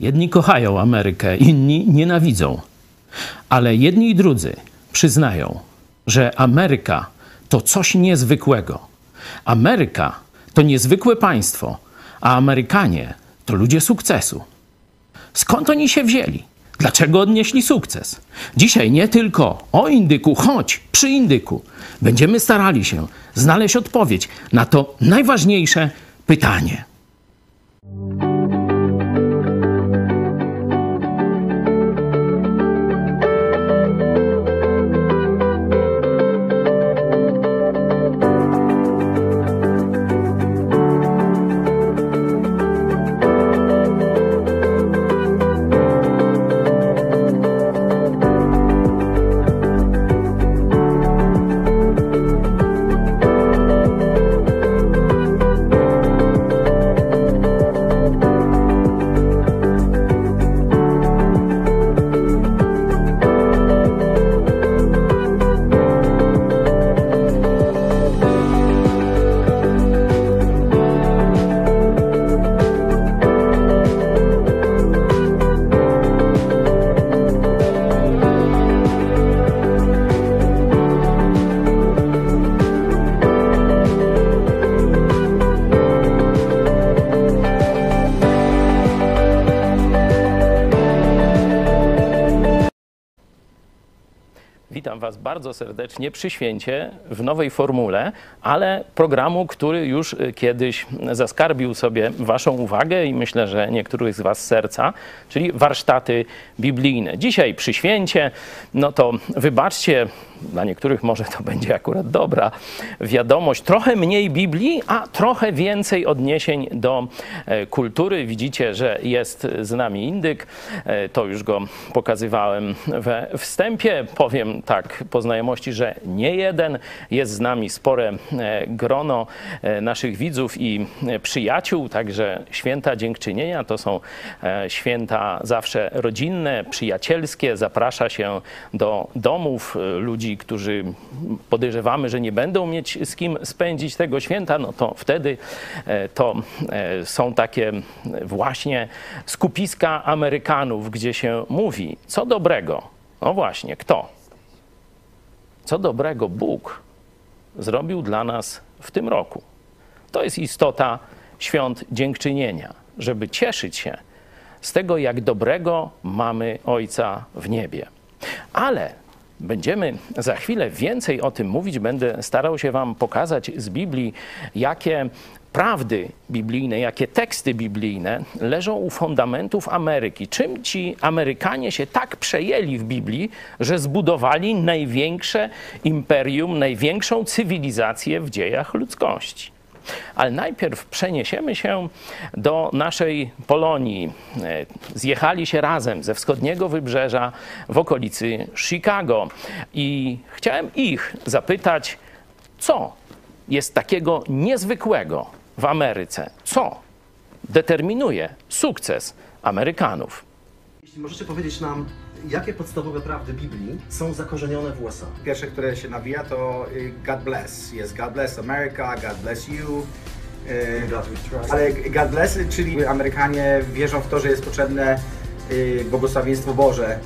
Jedni kochają Amerykę, inni nienawidzą. Ale jedni i drudzy przyznają, że Ameryka to coś niezwykłego. Ameryka to niezwykłe państwo, a Amerykanie to ludzie sukcesu. Skąd oni się wzięli? Dlaczego odnieśli sukces? Dzisiaj nie tylko o indyku, choć przy indyku będziemy starali się znaleźć odpowiedź na to najważniejsze pytanie. Was bardzo serdecznie przy święcie w nowej formule, ale programu, który już y, kiedyś zaskarbił sobie Waszą uwagę i myślę, że niektórych z Was serca, czyli warsztaty biblijne. Dzisiaj przy święcie, no to wybaczcie, dla niektórych może to będzie akurat dobra wiadomość. Trochę mniej Biblii, a trochę więcej odniesień do e, kultury. Widzicie, że jest z nami indyk. E, to już go pokazywałem we wstępie. Powiem tak po znajomości, że nie jeden. Jest z nami spore e, grono naszych widzów i przyjaciół, także święta dziękczynienia to są święta zawsze rodzinne, przyjacielskie. Zaprasza się do domów ludzi, którzy podejrzewamy, że nie będą mieć z kim spędzić tego święta, no to wtedy e, to e, są takie właśnie skupiska Amerykanów, gdzie się mówi, co dobrego. No właśnie, kto? Co dobrego Bóg zrobił dla nas w tym roku. To jest istota świąt dziękczynienia, żeby cieszyć się z tego, jak dobrego mamy Ojca w niebie. Ale Będziemy za chwilę więcej o tym mówić. Będę starał się Wam pokazać z Biblii, jakie prawdy biblijne, jakie teksty biblijne leżą u fundamentów Ameryki. Czym ci Amerykanie się tak przejęli w Biblii, że zbudowali największe imperium, największą cywilizację w dziejach ludzkości. Ale najpierw przeniesiemy się do naszej Polonii. E, zjechali się razem ze wschodniego wybrzeża w okolicy Chicago i chciałem ich zapytać, co jest takiego niezwykłego w Ameryce? Co determinuje sukces Amerykanów? Jeśli możecie powiedzieć nam, jakie podstawowe prawdy Biblii są zakorzenione w USA? Pierwsze, które się nawija to y, God bless. Jest God bless America, God bless you. Y, ale God bless, czyli Amerykanie wierzą w to, że jest potrzebne y, błogosławieństwo Boże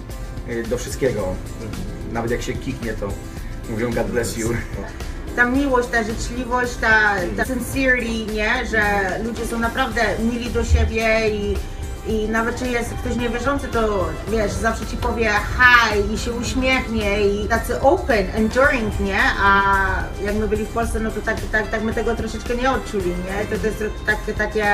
do wszystkiego. Nawet jak się kiknie, to mówią God bless you. ta miłość, ta życzliwość, ta, ta sincerity, nie? Że ludzie są naprawdę mili do siebie i i nawet czy jest ktoś niewierzący, to wiesz, zawsze ci powie hi i się uśmiechnie i tacy open, enduring, nie? A jak my byli w Polsce, no to tak, tak, tak my tego troszeczkę nie odczuli, nie? To, to jest takie, takie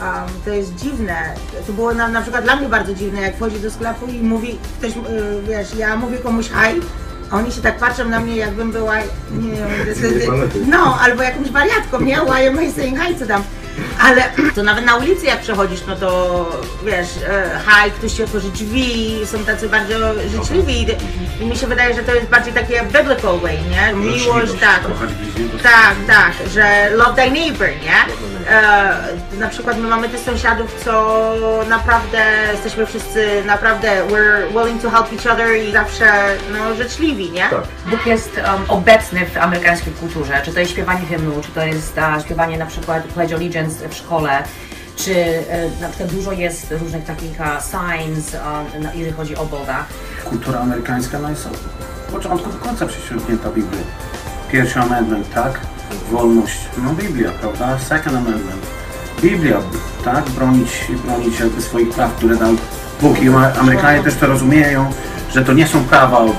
um, to jest dziwne. To było na, na przykład dla mnie bardzo dziwne, jak wchodzi do sklepu i mówi ktoś, yy, wiesz, ja mówię komuś hi, a oni się tak patrzą na mnie, jakbym była, nie wiem, no, albo jakąś wariatką, nie? Why am I saying hi to them? Ale to nawet na ulicy jak przechodzisz, no to wiesz, e, haj, ktoś ci otworzy drzwi, są tacy bardzo życzliwi i mi się wydaje, że to jest bardziej takie biblical way, nie? Miłość, tak. Tak, tak, że love thy neighbor, nie? E, na przykład my mamy tych sąsiadów, co naprawdę jesteśmy wszyscy naprawdę we're willing to help each other i zawsze no, życzliwi, nie? Tak. Bóg jest um, obecny w amerykańskiej kulturze, czy to jest śpiewanie hymnu, czy to jest uh, śpiewanie na przykład Pledge Allegiance w szkole, czy e, na przykład dużo jest różnych takich e, signs, e, na- jeżeli chodzi o Boga. kultura amerykańska no jest od początku do końca prześciągnięta Biblią. Pierwszy amendment, tak? Wolność, no Biblia, prawda? Second amendment. Biblia, tak? Bronić, bronić jakby swoich praw, które dał Bóg. I Amer- Amerykanie też to rozumieją, że to nie są prawa od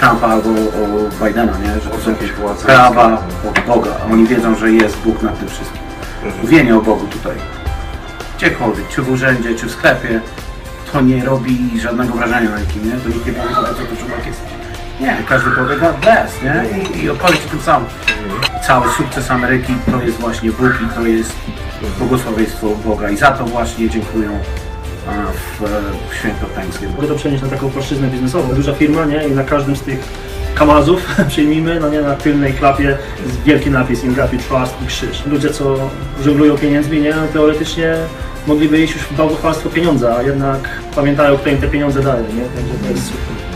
Trumpa albo o Bidena, nie? Że to są jakieś prawa od Boga. Oni wiedzą, że jest Bóg nad tym wszystkim. Mówienie o Bogu tutaj gdziekolwiek, czy w urzędzie, czy w sklepie, to nie robi żadnego wrażenia na nikim, nie? To nikt nie powie, co to człowiek jest. Nie, każdy powie God bless, nie? I, i ci tym samym. Cały sukces Ameryki to jest właśnie Bóg i to jest błogosławieństwo Boga i za to właśnie dziękują w, w święto Thanksgiving. Mogę to przenieść na taką płaszczyznę biznesową. Duża firma, nie? I na każdym z tych kamazów przyjmijmy, no nie, na tylnej klapie jest wielki napis In God We Trust i krzyż. Ludzie, co żonglują pieniędzmi, nie? No, teoretycznie mogliby iść już w bałwochwalstwo pieniądza, a jednak pamiętają, kto im te pieniądze daje, nie? Także to jest super.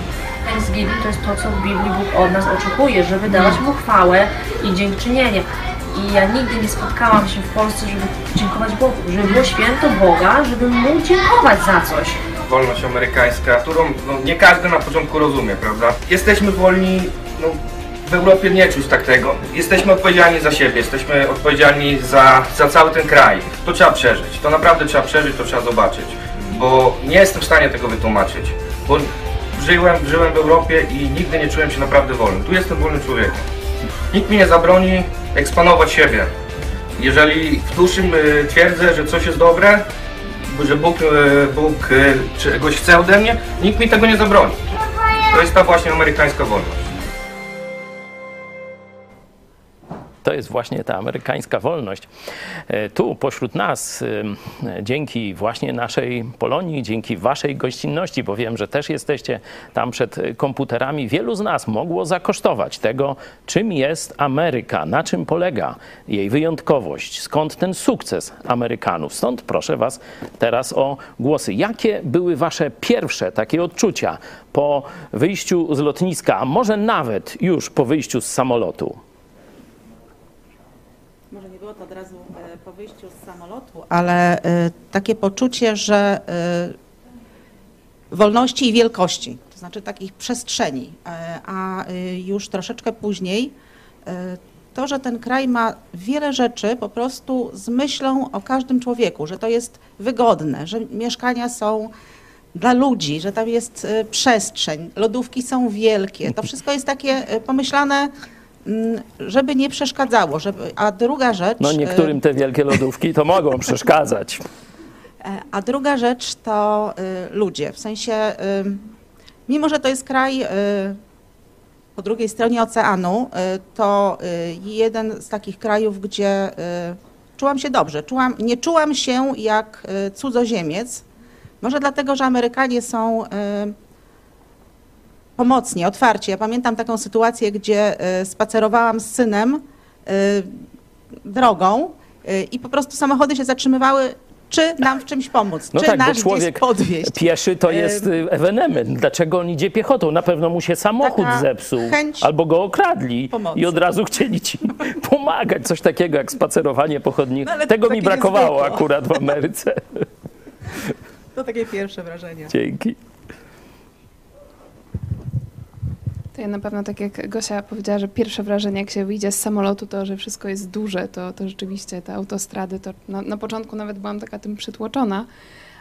Thanksgiving to jest to, co Biblii Bóg od nas oczekuje, żeby dawać Mu chwałę i dziękczynienie. I ja nigdy nie spotkałam się w Polsce, żeby dziękować Bogu, żeby było święto Boga, żeby Mu dziękować za coś. wolność amerykańska, którą no, nie każdy na początku rozumie, prawda? Jesteśmy wolni, no, w Europie nie czuć tak tego. Jesteśmy odpowiedzialni za siebie, jesteśmy odpowiedzialni za, za cały ten kraj. To trzeba przeżyć, to naprawdę trzeba przeżyć, to trzeba zobaczyć, bo nie jestem w stanie tego wytłumaczyć, bo żyłem, żyłem w Europie i nigdy nie czułem się naprawdę wolny. Tu jestem wolnym człowiekiem. Nikt mi nie zabroni eksponować siebie. Jeżeli w duszym y, twierdzę, że coś jest dobre, że Bóg, e, Bóg e, czegoś chce ode mnie, nikt mi tego nie zabroni. To jest ta właśnie amerykańska wolność. To jest właśnie ta amerykańska wolność. E, Tu pośród nas, ym, dzięki właśnie naszej Polonii, dzięki waszej gościnności, bo wiem, że też jesteście tam przed komputerami, wielu z nas mogło zakosztować tego, czym jest Ameryka, na czym polega jej wyjątkowość, skąd ten sukces Amerykanów. Stąd proszę was teraz o głosy. Jakie były wasze pierwsze takie odczucia po wyjściu z lotniska, a może nawet już po wyjściu z samolotu? Może nie było to od razu e, po wyjściu z samolotu, ale e, takie poczucie, że e, wolności i wielkości, to znaczy takich przestrzeni, a już troszeczkę później to, że ten kraj ma wiele rzeczy po prostu z myślą o każdym człowieku, że to jest wygodne, że mieszkania są dla ludzi, że tam jest przestrzeń, lodówki są wielkie. To wszystko jest takie pomyślane, żeby nie przeszkadzało. Żeby, a druga rzecz. No niektórym te wielkie lodówki to mogą przeszkadzać. e, A druga rzecz to y, ludzie. W sensie, y, mimo że to jest kraj y, po drugiej stronie oceanu, y, to y, jeden z takich krajów, gdzie y, czułam się dobrze. Czułam, nie czułam się jak y, cudzoziemiec. Może dlatego, że Amerykanie są y, pomocni, otwarci. Ja pamiętam taką sytuację, gdzie y, spacerowałam z synem y, drogą y, i po prostu samochody się zatrzymywały, czy nam w czymś pomóc, No czy tak, bo nas człowiek gdzieś podwieźć. pieszy to jest ewenement. Dlaczego on idzie piechotą? Na pewno mu się samochód Taka zepsuł albo go okradli pomocy. i od razu chcieli ci pomagać. Coś takiego jak spacerowanie po chodniku. No, Tego mi brakowało akurat w Ameryce. To takie pierwsze wrażenie. Dzięki. To ja na pewno, tak jak Gosia powiedziała, że pierwsze wrażenie, jak się wyjdzie z samolotu, to, że wszystko jest duże, to, to rzeczywiście te autostrady, to na, na początku nawet byłam taka tym przytłoczona,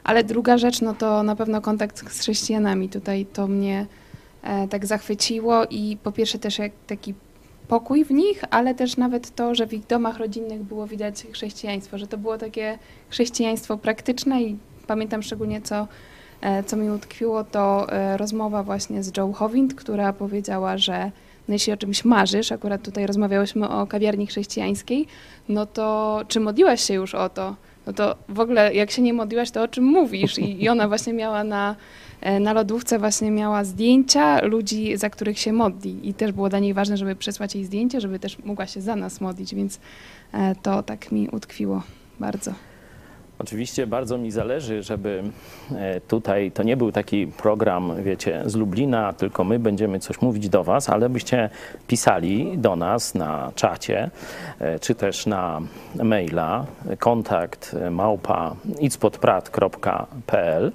ale druga rzecz, no to na pewno kontakt z chrześcijanami. Tutaj to mnie e, tak zachwyciło i po pierwsze też jak taki pokój w nich, ale też nawet to, że w ich domach rodzinnych było widać chrześcijaństwo, że to było takie chrześcijaństwo praktyczne i pamiętam szczególnie co Co mi utkwiło, to e, rozmowa właśnie z Joe Howind, która powiedziała, że no jeśli o czymś marzysz, akurat tutaj rozmawiałyśmy o kawiarni chrześcijańskiej, no to czy modliłaś się już o to? No to w ogóle jak się nie modliłaś, to o czym mówisz? I, i ona właśnie miała na, e, na lodówce właśnie miała zdjęcia ludzi, za których się modli. I też było dla niej ważne, żeby przesłać jej zdjęcie, żeby też mogła się za nas modlić, więc e, to tak mi utkwiło bardzo. Oczywiście bardzo mi zależy, żeby e, tutaj to nie był taki program, wiecie, z Lublina, tylko my będziemy coś mówić do Was, ale byście pisali do nas na czacie, e, czy też na maila kontakt małpa itspodprat.pl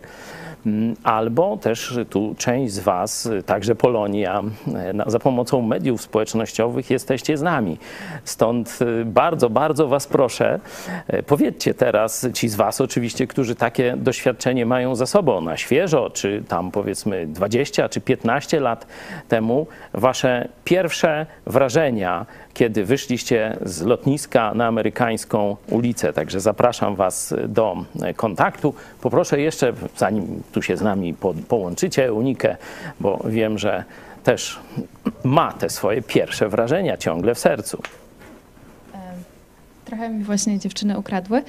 albo też tu część z Was, także Polonia, e, za pomocą mediów społecznościowych jesteście z nami. Stąd e, bardzo, bardzo Was proszę, e, powiedzcie teraz ci z Was oczywiście, którzy takie doświadczenie mają za sobą na świeżo, czy tam powiedzmy 20 czy 15 lat temu, Wasze pierwsze wrażenia kiedy wyszliście z lotniska na amerykańską ulicę. Także zapraszam Was do kontaktu. Poproszę jeszcze, zanim tu się z nami połączycie, Unikę, bo wiem, że też ma te swoje pierwsze wrażenia ciągle w sercu. Trochę mi właśnie dziewczyny ukradły,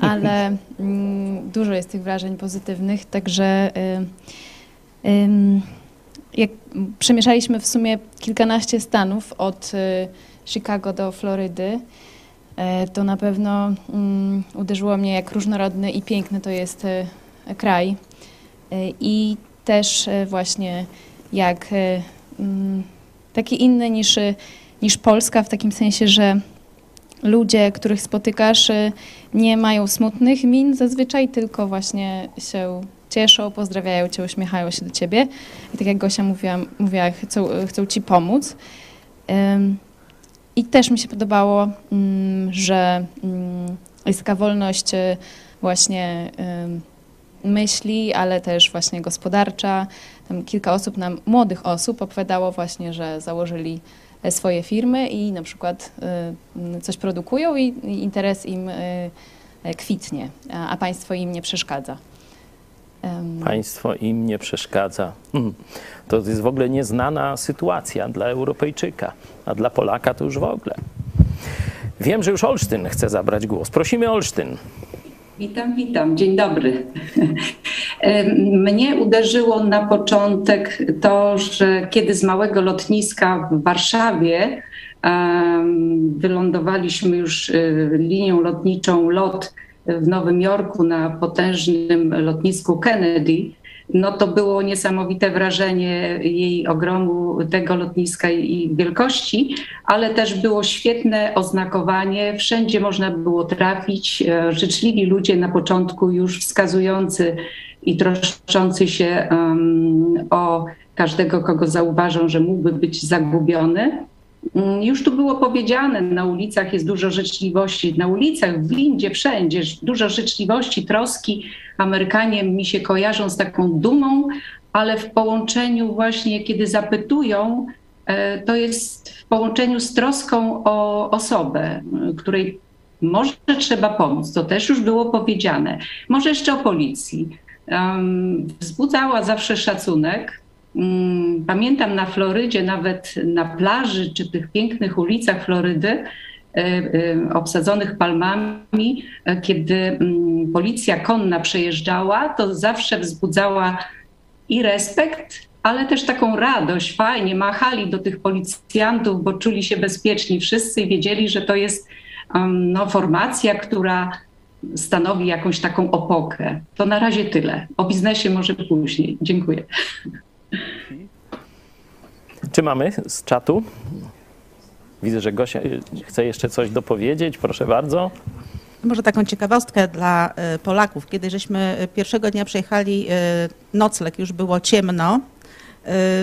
ale mm, dużo jest tych wrażeń pozytywnych, także jak przemieszaliśmy w sumie kilkanaście stanów od y, Chicago do Florydy, e, to na pewno mm, uderzyło mnie, jak różnorodny i piękny to jest e, kraj. E, I też właśnie jak mm, taki inny niż, niż Polska, w takim sensie, że ludzie, których spotykasz, nie mają smutnych min zazwyczaj, tylko właśnie się cieszą, pozdrawiają cię, uśmiechają się do ciebie. I tak jak Gosia mówiła, mówiła chcą, chcą ci pomóc. I też mi się podobało, mm, że mm, jest taka wolność właśnie myśli, ale też właśnie gospodarcza. Tam kilka osób nam, młodych osób opowiadało właśnie, że założyli e, swoje firmy i na przykład y, coś produkują i interes im e, kwitnie, a państwo im nie przeszkadza. Państwo im nie przeszkadza. Hmm. To jest w ogóle nieznana sytuacja dla Europejczyka, a dla Polaka to już w ogóle. Wiem, że już Olsztyn chce zabrać głos. Prosimy Olsztyn. Witam, witam, dzień dobry. Mnie uderzyło na początek to, że kiedy z małego lotniska w Warszawie wylądowaliśmy już y, linią lotniczą LOT w Nowym Jorku na potężnym lotnisku Kennedy, no to było niesamowite wrażenie jej ogromu tego lotniska i wielkości, ale też było świetne oznakowanie. Wszędzie można było trafić. E, życzliwi ludzie na początku już wskazujący i troszczący się um, o każdego, kogo zauważą, że mógłby być zagubiony. Mm, już tu było powiedziane, na ulicach jest dużo życzliwości, na ulicach, w windzie, wszędzie, dużo życzliwości, troski. Amerykanie mi się kojarzą z taką dumą, ale w połączeniu właśnie, kiedy zapytują, e, to jest w połączeniu z troską o osobę, której może trzeba pomóc. To też już było powiedziane. Może jeszcze o policji. Um, wzbudzała zawsze szacunek pamiętam na Florydzie, nawet na plaży czy tych pięknych ulicach Florydy, e, e, obsadzonych palmami, e, kiedy mm, policja konna przejeżdżała, to zawsze wzbudzała i respekt, ale też taką radość. Fajnie machali do tych policjantów, bo czuli się bezpieczni wszyscy i wiedzieli, że to jest no, formacja, która stanowi jakąś taką opokę. To na razie tyle. O biznesie może później. Dziękuję. Czy mamy z czatu? Widzę, że Gosia y, chce jeszcze coś dopowiedzieć. Proszę bardzo. Może taką ciekawostkę dla y, Polaków. Kiedy żeśmy y, pierwszego dnia przejechali nocleg, już było ciemno,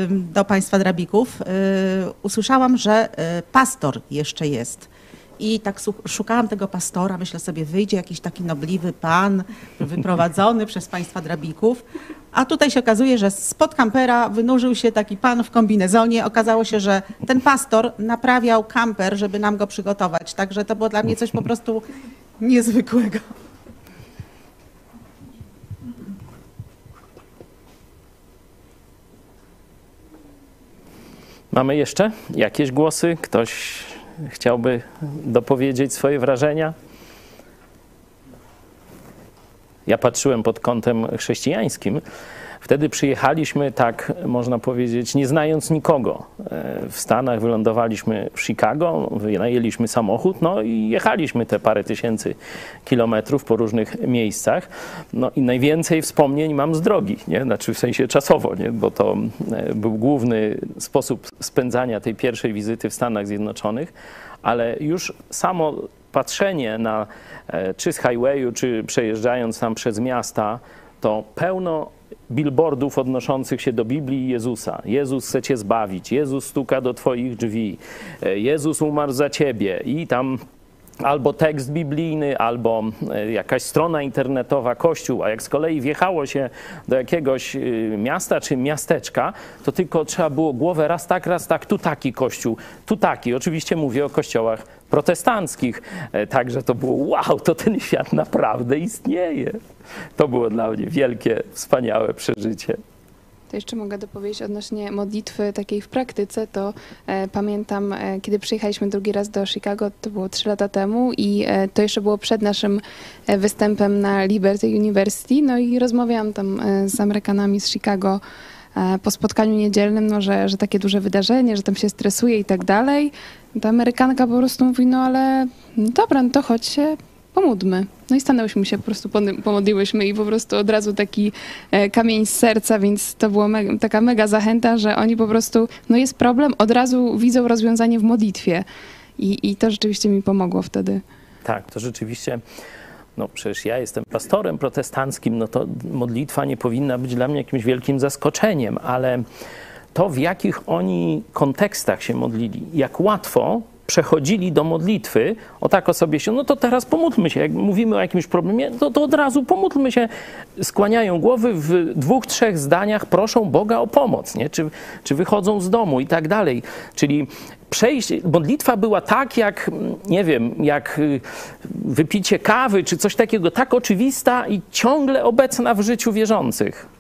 do państwa Drabików, usłyszałam, że pastor jeszcze jest. I tak szukałam tego pastora, myślę sobie, wyjdzie jakiś taki nobliwy pan, wyprowadzony przez państwa drabików. A tutaj się okazuje, że spod kampera wynurzył się taki pan w kombinezonie. Okazało się, że ten pastor naprawiał kamper, żeby nam go przygotować. Także to było dla mnie coś po prostu niezwykłego. Mamy jeszcze jakieś głosy? Ktoś chciałby dopowiedzieć swoje wrażenia? Ja patrzyłem pod kątem chrześcijańskim, Wtedy przyjechaliśmy tak, można powiedzieć, nie znając nikogo. E, w Stanach wylądowaliśmy w Chicago, wynajęliśmy samochód, no i jechaliśmy te parę tysięcy kilometrów po różnych miejscach. No i najwięcej wspomnień mam z drogi, nie? Znaczy w sensie czasowo, nie? Bo to e, był główny sposób spędzania tej pierwszej wizyty w Stanach Zjednoczonych, ale już samo patrzenie na e, czy z highwayu, czy przejeżdżając tam przez miasta, to pełno billboardów odnoszących się do Biblii i Jezusa. Jezus chce cię zbawić, Jezus stuka do twoich drzwi, e, Jezus umarł za ciebie. I tam albo tekst biblijny, albo e, jakaś strona internetowa, kościół, a jak z kolei wjechało się do jakiegoś e, miasta czy miasteczka, to tylko trzeba było głowę raz tak, raz tak, tu taki kościół, tu taki. Oczywiście mówię o kościołach protestanckich. Także to było wow, to ten świat naprawdę istnieje. To było dla mnie wielkie, wspaniałe przeżycie. To jeszcze mogę dopowiedzieć odnośnie modlitwy takiej w praktyce, to e, pamiętam, e, kiedy przyjechaliśmy drugi raz do Chicago, to było trzy lata temu i e, to jeszcze było przed naszym e, występem na Liberty University, no i rozmawiałam tam e, z Amerykanami z Chicago e, po spotkaniu niedzielnym, no, że, że takie duże wydarzenie, że tam się stresuje i tak dalej. Ta Amerykanka po prostu mówi, no ale no dobra, no to chodź się pomódmy. No i stanęłyśmy się, po prostu pomodliłyśmy i po prostu od razu taki e, kamień z serca, więc to była taka mega zachęta, że oni po prostu, no jest problem, od razu widzą rozwiązanie w modlitwie. I, i to rzeczywiście mi pomogło wtedy. Tak, to rzeczywiście no przecież ja jestem pastorem protestanckim, no to modlitwa nie powinna być dla mnie jakimś wielkim zaskoczeniem, ale to w jakich oni kontekstach się modlili, jak łatwo przechodzili do modlitwy, o tak o sobie się, no to teraz pomódlmy się. Jak mówimy o jakimś problemie, to, to od razu pomódlmy się. Skłaniają głowy w dwóch, trzech zdaniach, proszą Boga o pomoc, nie? Czy, czy wychodzą z domu i tak dalej. Czyli przejść, modlitwa była tak jak, nie wiem, jak y, wypicie kawy czy coś takiego, tak oczywista i ciągle obecna w życiu wierzących.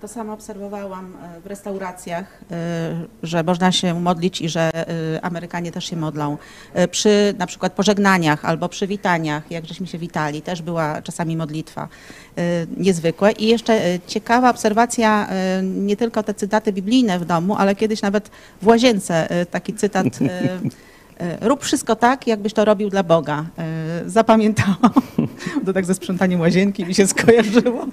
To samo obserwowałam e, w restauracjach, e, że można się modlić i że e, Amerykanie też się modlą. Przy na przykład pożegnaniach albo przywitaniach, jak żeśmy się witali, też była czasami modlitwa niezwykłe. I jeszcze ciekawa obserwacja, nie tylko te cytaty biblijne w domu, ale kiedyś nawet w łazience taki cytat rób wszystko tak, jakbyś to robił dla Boga. Zapamiętałam. To tak ze sprzątaniem łazienki mi się skojarzyło.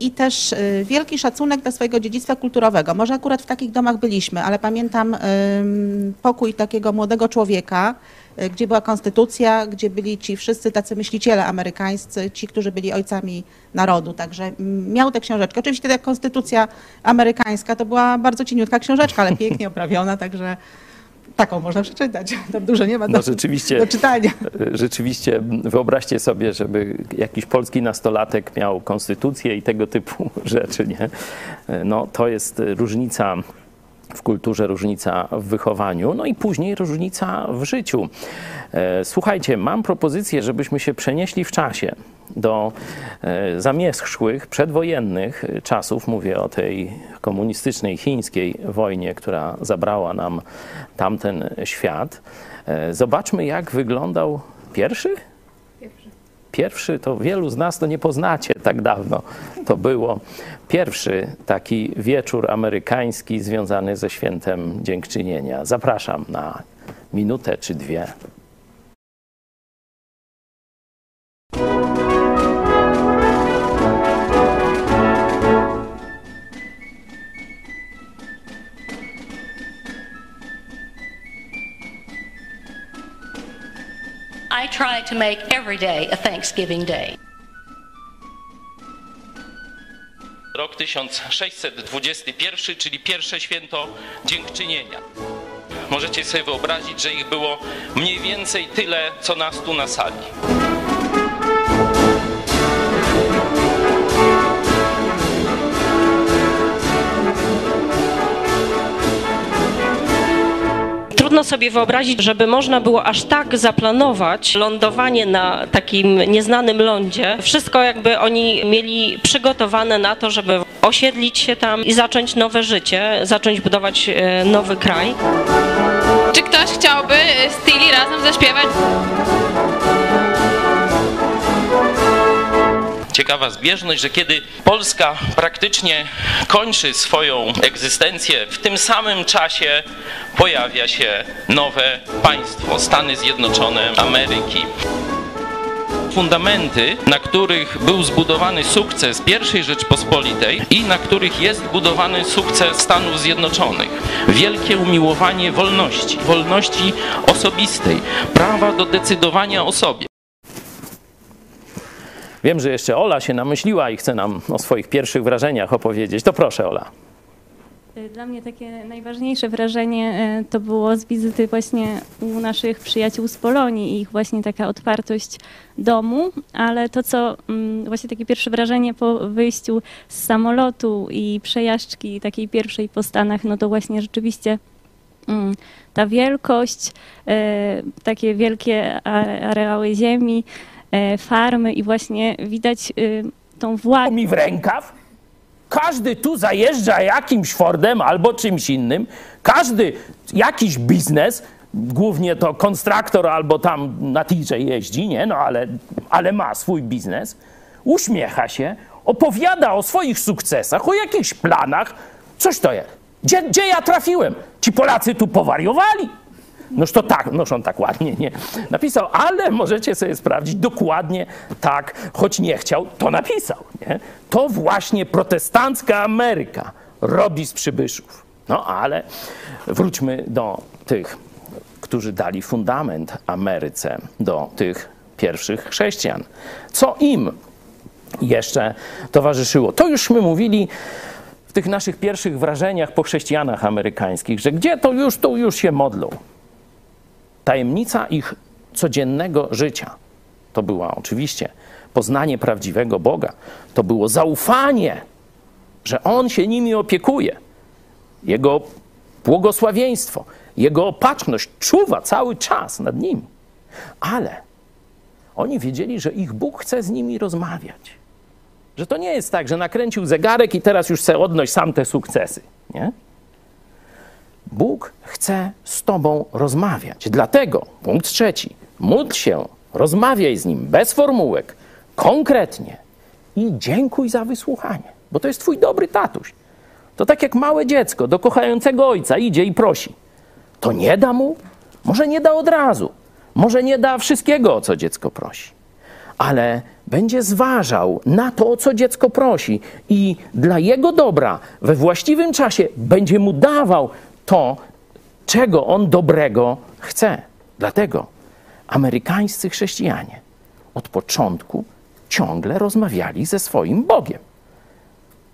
I też y, wielki szacunek dla swojego dziedzictwa kulturowego. Może akurat w takich domach byliśmy, ale pamiętam pokój takiego młodego człowieka, y, gdzie była konstytucja, gdzie byli ci wszyscy tacy myśliciele amerykańscy, ci, którzy byli ojcami narodu. Także miał tę książeczkę. Oczywiście ta konstytucja amerykańska to była bardzo cieniutka książeczka, ale pięknie oprawiona, także taką można przeczytać. Tam dużo nie ma do, no rzeczywiście, do czytania. Rzeczywiście wyobraźcie sobie, żeby jakiś polski nastolatek miał konstytucję i tego typu rzeczy, nie? No to jest różnica w kulturze, różnica w wychowaniu, no i później różnica w życiu. E, słuchajcie, mam propozycję, żebyśmy się przenieśli w czasie do e, zamierzchłych, przedwojennych czasów. Mówię o tej komunistycznej chińskiej wojnie, która zabrała nam tamten świat. E, zobaczmy, jak wyglądał pierwszy Pierwszy to wielu z nas to nie poznacie, tak dawno to było. Pierwszy taki wieczór amerykański związany ze świętem dziękczynienia. Zapraszam na minutę czy dwie. To make every day a Thanksgiving Day. Rok 1621, czyli pierwsze święto dziękczynienia. Możecie sobie wyobrazić, że ich było mniej więcej tyle, co nas tu na sali. Trudno sobie wyobrazić, żeby można było aż tak zaplanować lądowanie na takim nieznanym lądzie. Wszystko jakby oni mieli przygotowane na to, żeby osiedlić się tam i zacząć nowe życie, zacząć budować e, nowy kraj. Czy ktoś chciałby z Tilly razem zaśpiewać? Ciekawa zbieżność, że kiedy Polska praktycznie kończy swoją egzystencję, w tym samym czasie pojawia się nowe państwo Stany Zjednoczone Ameryki fundamenty, na których był zbudowany sukces I Rzeczpospolitej i na których jest budowany sukces Stanów Zjednoczonych. Wielkie umiłowanie wolności, wolności osobistej, prawa do decydowania o sobie. Wiem, że jeszcze Ola się namyśliła i chce nam o swoich pierwszych wrażeniach opowiedzieć. To proszę, Ola. Dla mnie takie najważniejsze wrażenie e, to było z wizyty właśnie u naszych przyjaciół z Polonii i ich właśnie taka otwartość domu, ale to co mm, właśnie takie pierwsze wrażenie po wyjściu z samolotu i przejażdżki takiej pierwszej po Stanach, no to właśnie rzeczywiście mm, ta wielkość, e, takie wielkie areały ziemi, farmy i właśnie widać tą władzę. Mi w rękaw? Każdy tu zajeżdża jakimś Fordem albo czymś innym. Każdy jakiś biznes, głównie to konstruktor albo tam na tirze jeździ, nie? No ale, ale ma swój biznes. Uśmiecha się, opowiada o swoich sukcesach, o jakichś planach. Coś to jest. Gdzie, gdzie ja trafiłem? Ci Polacy tu powariowali. Noż to tak, noż on tak ładnie nie napisał, ale możecie sobie sprawdzić dokładnie tak, choć nie chciał, to napisał. Nie? To właśnie protestancka Ameryka robi z przybyszów. No ale wróćmy do tych, którzy dali fundament Ameryce, do tych pierwszych chrześcijan. Co im jeszcze towarzyszyło? To już my mówili w tych naszych pierwszych wrażeniach po chrześcijanach amerykańskich, że gdzie to już, to już się modlą. Tajemnica ich codziennego życia to była oczywiście poznanie prawdziwego Boga, to było zaufanie, że On się nimi opiekuje. Jego błogosławieństwo, Jego opatrzność czuwa cały czas nad nimi. Ale oni wiedzieli, że ich Bóg chce z nimi rozmawiać. Że to nie jest tak, że nakręcił zegarek i teraz już chce odnosić sam te sukcesy. Nie? Bóg chce z Tobą rozmawiać. Dlatego, punkt trzeci, módl się, rozmawiaj z Nim bez formułek, konkretnie i dziękuj za wysłuchanie, bo to jest Twój dobry tatuś. To tak jak małe dziecko do kochającego ojca idzie i prosi. To nie da mu? Może nie da od razu. Może nie da wszystkiego, o co dziecko prosi. Ale będzie zważał na to, o co dziecko prosi i dla jego dobra we właściwym czasie będzie mu dawał to, czego on dobrego chce. Dlatego amerykańscy chrześcijanie od początku ciągle rozmawiali ze swoim Bogiem.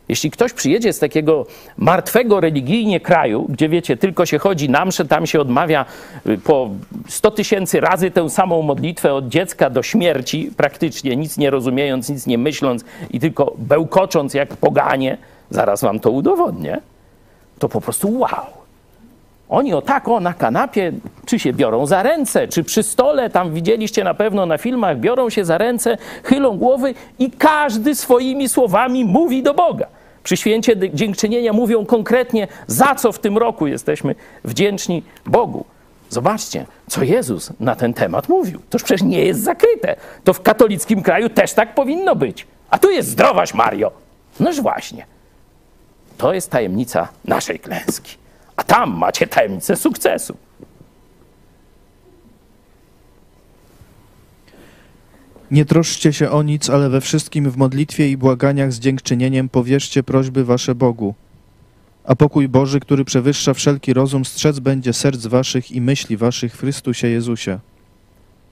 Jeśli ktoś przyjedzie z takiego martwego religijnie kraju, gdzie wiecie, tylko się chodzi na mszę, tam się odmawia y, po 100 tysięcy razy tę samą modlitwę od dziecka do śmierci, praktycznie nic nie rozumiejąc, nic nie myśląc i tylko bełkocząc jak poganie, zaraz wam to udowodnię, to po prostu wow. Oni o tak, o na kanapie, czy się biorą za ręce, czy przy stole, tam widzieliście na pewno na filmach, biorą się za ręce, chylą głowy i każdy swoimi słowami mówi do Boga. Przy święcie dziękczynienia mówią konkretnie, za co w tym roku jesteśmy wdzięczni Bogu. Zobaczcie, co Jezus na ten temat mówił. Toż przecież nie jest zakryte. To w katolickim kraju też tak powinno być. A tu jest zdrowaś, Mario. Noż właśnie. To jest tajemnica naszej klęski. A tam macie tajemnicę sukcesu. Nie troszczcie się o nic, ale we wszystkim w modlitwie i błaganiach z dziękczynieniem powierzcie prośby wasze Bogu. A pokój Boży, który przewyższa wszelki rozum, strzec będzie serc waszych i myśli waszych w Chrystusie Jezusie.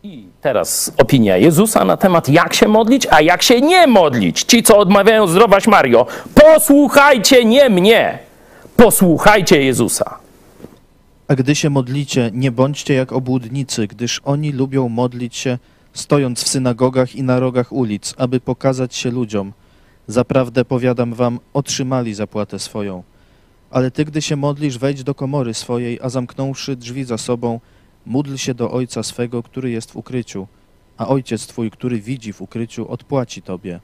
I teraz opinia Jezusa na temat, jak się modlić, a jak się nie modlić. Ci, co odmawiają zdrowaś Mario, posłuchajcie nie mnie, Posłuchajcie Jezusa. A gdy się modlicie, nie bądźcie jak obłudnicy, gdyż oni lubią modlić się, stojąc w synagogach i na rogach ulic, aby pokazać się ludziom. Zaprawdę powiadam wam, otrzymali zapłatę swoją. Ale ty, gdy się modlisz, wejdź do komory swojej, a zamknąwszy drzwi za sobą, módl się do Ojca swego, który jest w ukryciu, a Ojciec twój, który widzi w ukryciu, odpłaci tobie.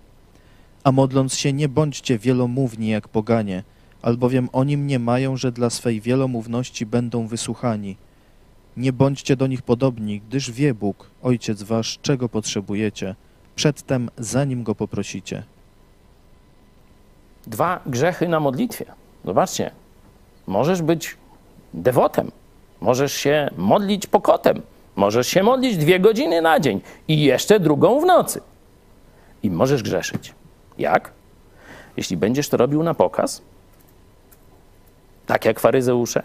A modląc się, nie bądźcie wielomówni jak poganie, albowiem oni mniemają, że dla swej wielomówności będą wysłuchani. Nie bądźcie do nich podobni, gdyż wie Bóg, Ojciec wasz, czego potrzebujecie, przedtem, zanim go poprosicie. Dwa grzechy na modlitwie. Zobaczcie, możesz być dewotem, możesz się modlić pokotem, możesz się modlić dwie godziny na dzień i jeszcze drugą w nocy. I możesz grzeszyć. Jak? Jeśli będziesz to robił na pokaz, tak jak faryzeusze,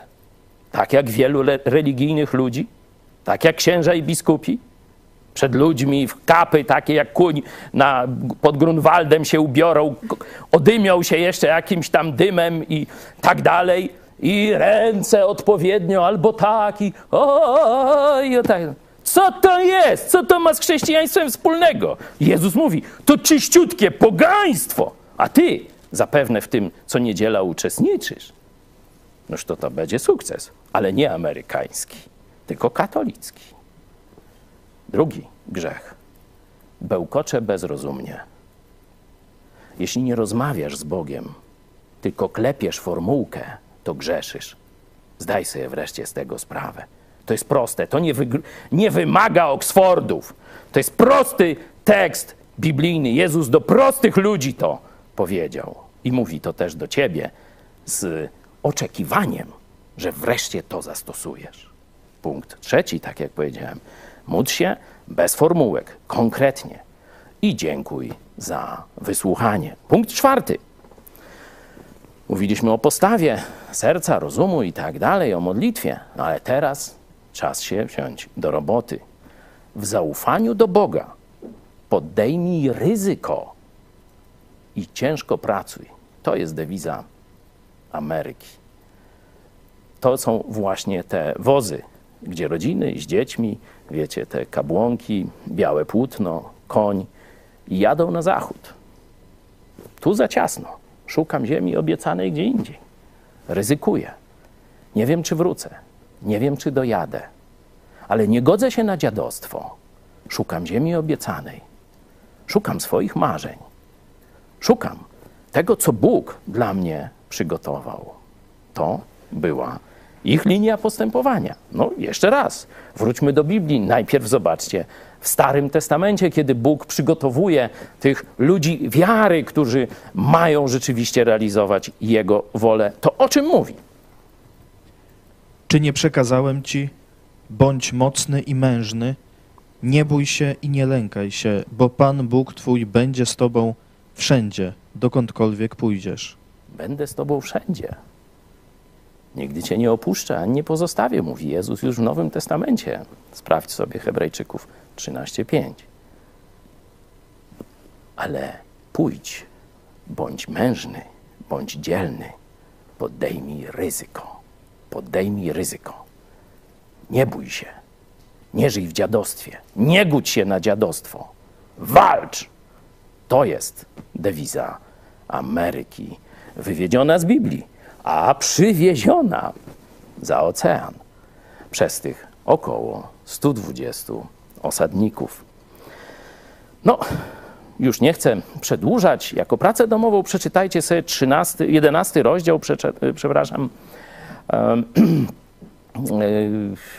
tak jak wielu religijnych ludzi, tak jak księża i biskupi, przed ludźmi w kapy takie jak kuń na, pod Grunwaldem się ubiorą, odymią się jeszcze jakimś tam dymem i tak dalej i ręce odpowiednio albo tak i oj, tak. Co to jest? Co to ma z chrześcijaństwem wspólnego? Jezus mówi, to czyściutkie pogaństwo, a ty zapewne w tym co niedziela uczestniczysz. Noż to to będzie sukces, ale nie amerykański, tylko katolicki. Drugi grzech. Bełkocze bezrozumnie. Jeśli nie rozmawiasz z Bogiem, tylko klepiesz formułkę, to grzeszysz. Zdaj sobie wreszcie z tego sprawę. To jest proste, to nie, nie wymaga Oksfordów. To jest prosty tekst biblijny. Jezus do prostych ludzi to powiedział. I mówi to też do ciebie z oczekiwaniem, że wreszcie to zastosujesz. Punkt trzeci, tak jak powiedziałem, módl się bez formułek, konkretnie i dziękuj za wysłuchanie. Punkt czwarty. Mówiliśmy o postawie serca, rozumu i tak dalej, o modlitwie, no ale teraz czas się wziąć do roboty. W zaufaniu do Boga podejmij ryzyko i ciężko pracuj. To jest dewiza Ameryki. To są właśnie te wozy, gdzie rodziny z dziećmi, wiecie, te kabłonki, białe płótno, koń, jadą na zachód. Tu za ciasno. Szukam ziemi obiecanej gdzie indziej. Ryzykuję. Nie wiem, czy wrócę. Nie wiem, czy dojadę. Ale nie godzę się na dziadostwo. Szukam ziemi obiecanej. Szukam swoich marzeń. Szukam tego, co Bóg dla mnie przygotował. To była ich linia postępowania. No, jeszcze raz, wróćmy do Biblii. Najpierw zobaczcie, w Starym Testamencie, kiedy Bóg przygotowuje tych ludzi wiary, którzy mają rzeczywiście realizować Jego wolę, to o czym mówi? Czy nie przekazałem ci, bądź mocny i mężny, nie bój się i nie lękaj się, bo Pan Bóg Twój będzie z Tobą wszędzie, dokądkolwiek pójdziesz. Będę z Tobą wszędzie. Nigdy Cię nie opuszczę, ani nie pozostawię, mówi Jezus już w Nowym Testamencie. Sprawdź sobie Hebrajczyków 13:5. Ale pójdź, bądź mężny, bądź dzielny, podejmij ryzyko. Podejmij ryzyko. Nie bój się. Nie żyj w dziadostwie. Nie gódź się na dziadostwo. Walcz! To jest dewiza Ameryki, wywiedziona z Biblii, a przywieziona za ocean przez tych około 120 osadników. No, już nie chcę przedłużać. Jako pracę domową przeczytajcie sobie 13, 11 rozdział, przepraszam,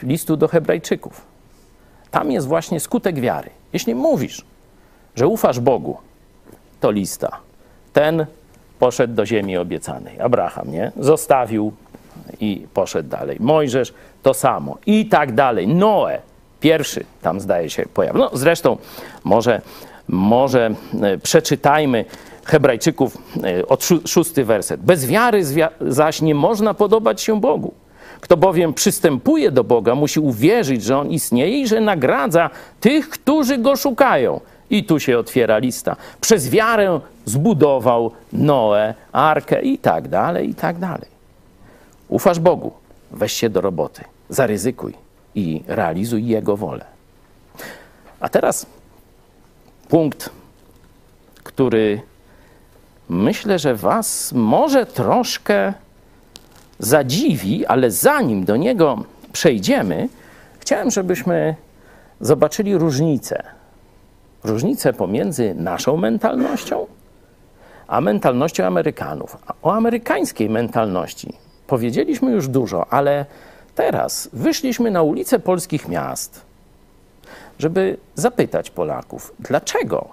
listu do Hebrajczyków. Tam jest właśnie skutek wiary. Jeśli mówisz, że ufasz Bogu, to lista. Ten poszedł do ziemi obiecanej. Abraham, nie? Zostawił i poszedł dalej. Mojżesz to samo i tak dalej. Noe pierwszy tam zdaje się pojawił. No zresztą może, może e, przeczytajmy Hebrajczyków e, od szósty werset. Bez wiary zaś nie można podobać się Bogu. Kto bowiem przystępuje do Boga, musi uwierzyć, że On istnieje i że nagradza tych, którzy Go szukają. I tu się otwiera lista. Przez wiarę zbudował Noe, arkę i tak dalej, i tak dalej. Ufasz Bogu, weź się do roboty, zaryzykuj i realizuj Jego wolę. A teraz punkt, który myślę, że Was może troszkę zadziwi, ale zanim do niego przejdziemy, chciałem, żebyśmy zobaczyli różnicę. Różnicę pomiędzy naszą mentalnością a mentalnością Amerykanów. O amerykańskiej mentalności powiedzieliśmy już dużo, ale teraz wyszliśmy na ulice polskich miast, żeby zapytać Polaków, dlaczego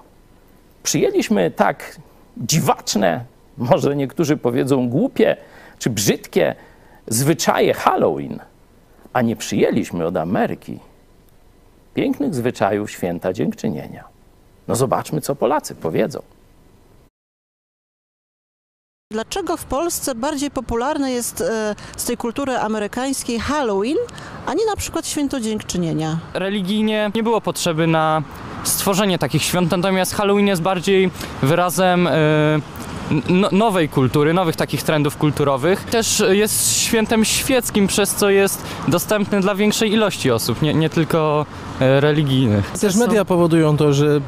przyjęliśmy tak dziwaczne, może niektórzy powiedzą głupie czy brzydkie zwyczaje Halloween, a nie przyjęliśmy od Ameryki pięknych zwyczajów święta dziękczynienia. No zobaczmy, co Polacy powiedzą. Dlaczego w Polsce bardziej popularny jest e, z tej kultury amerykańskiej Halloween, a nie na przykład Święto Dziękczynienia? Religijnie nie było potrzeby na stworzenie takich świąt, natomiast Halloween jest bardziej wyrazem e, no, nowej kultury, nowych takich trendów kulturowych. Też jest świętem świeckim, przez co jest dostępny dla większej ilości osób, nie, nie tylko e, religijnych. Też media powodują to, że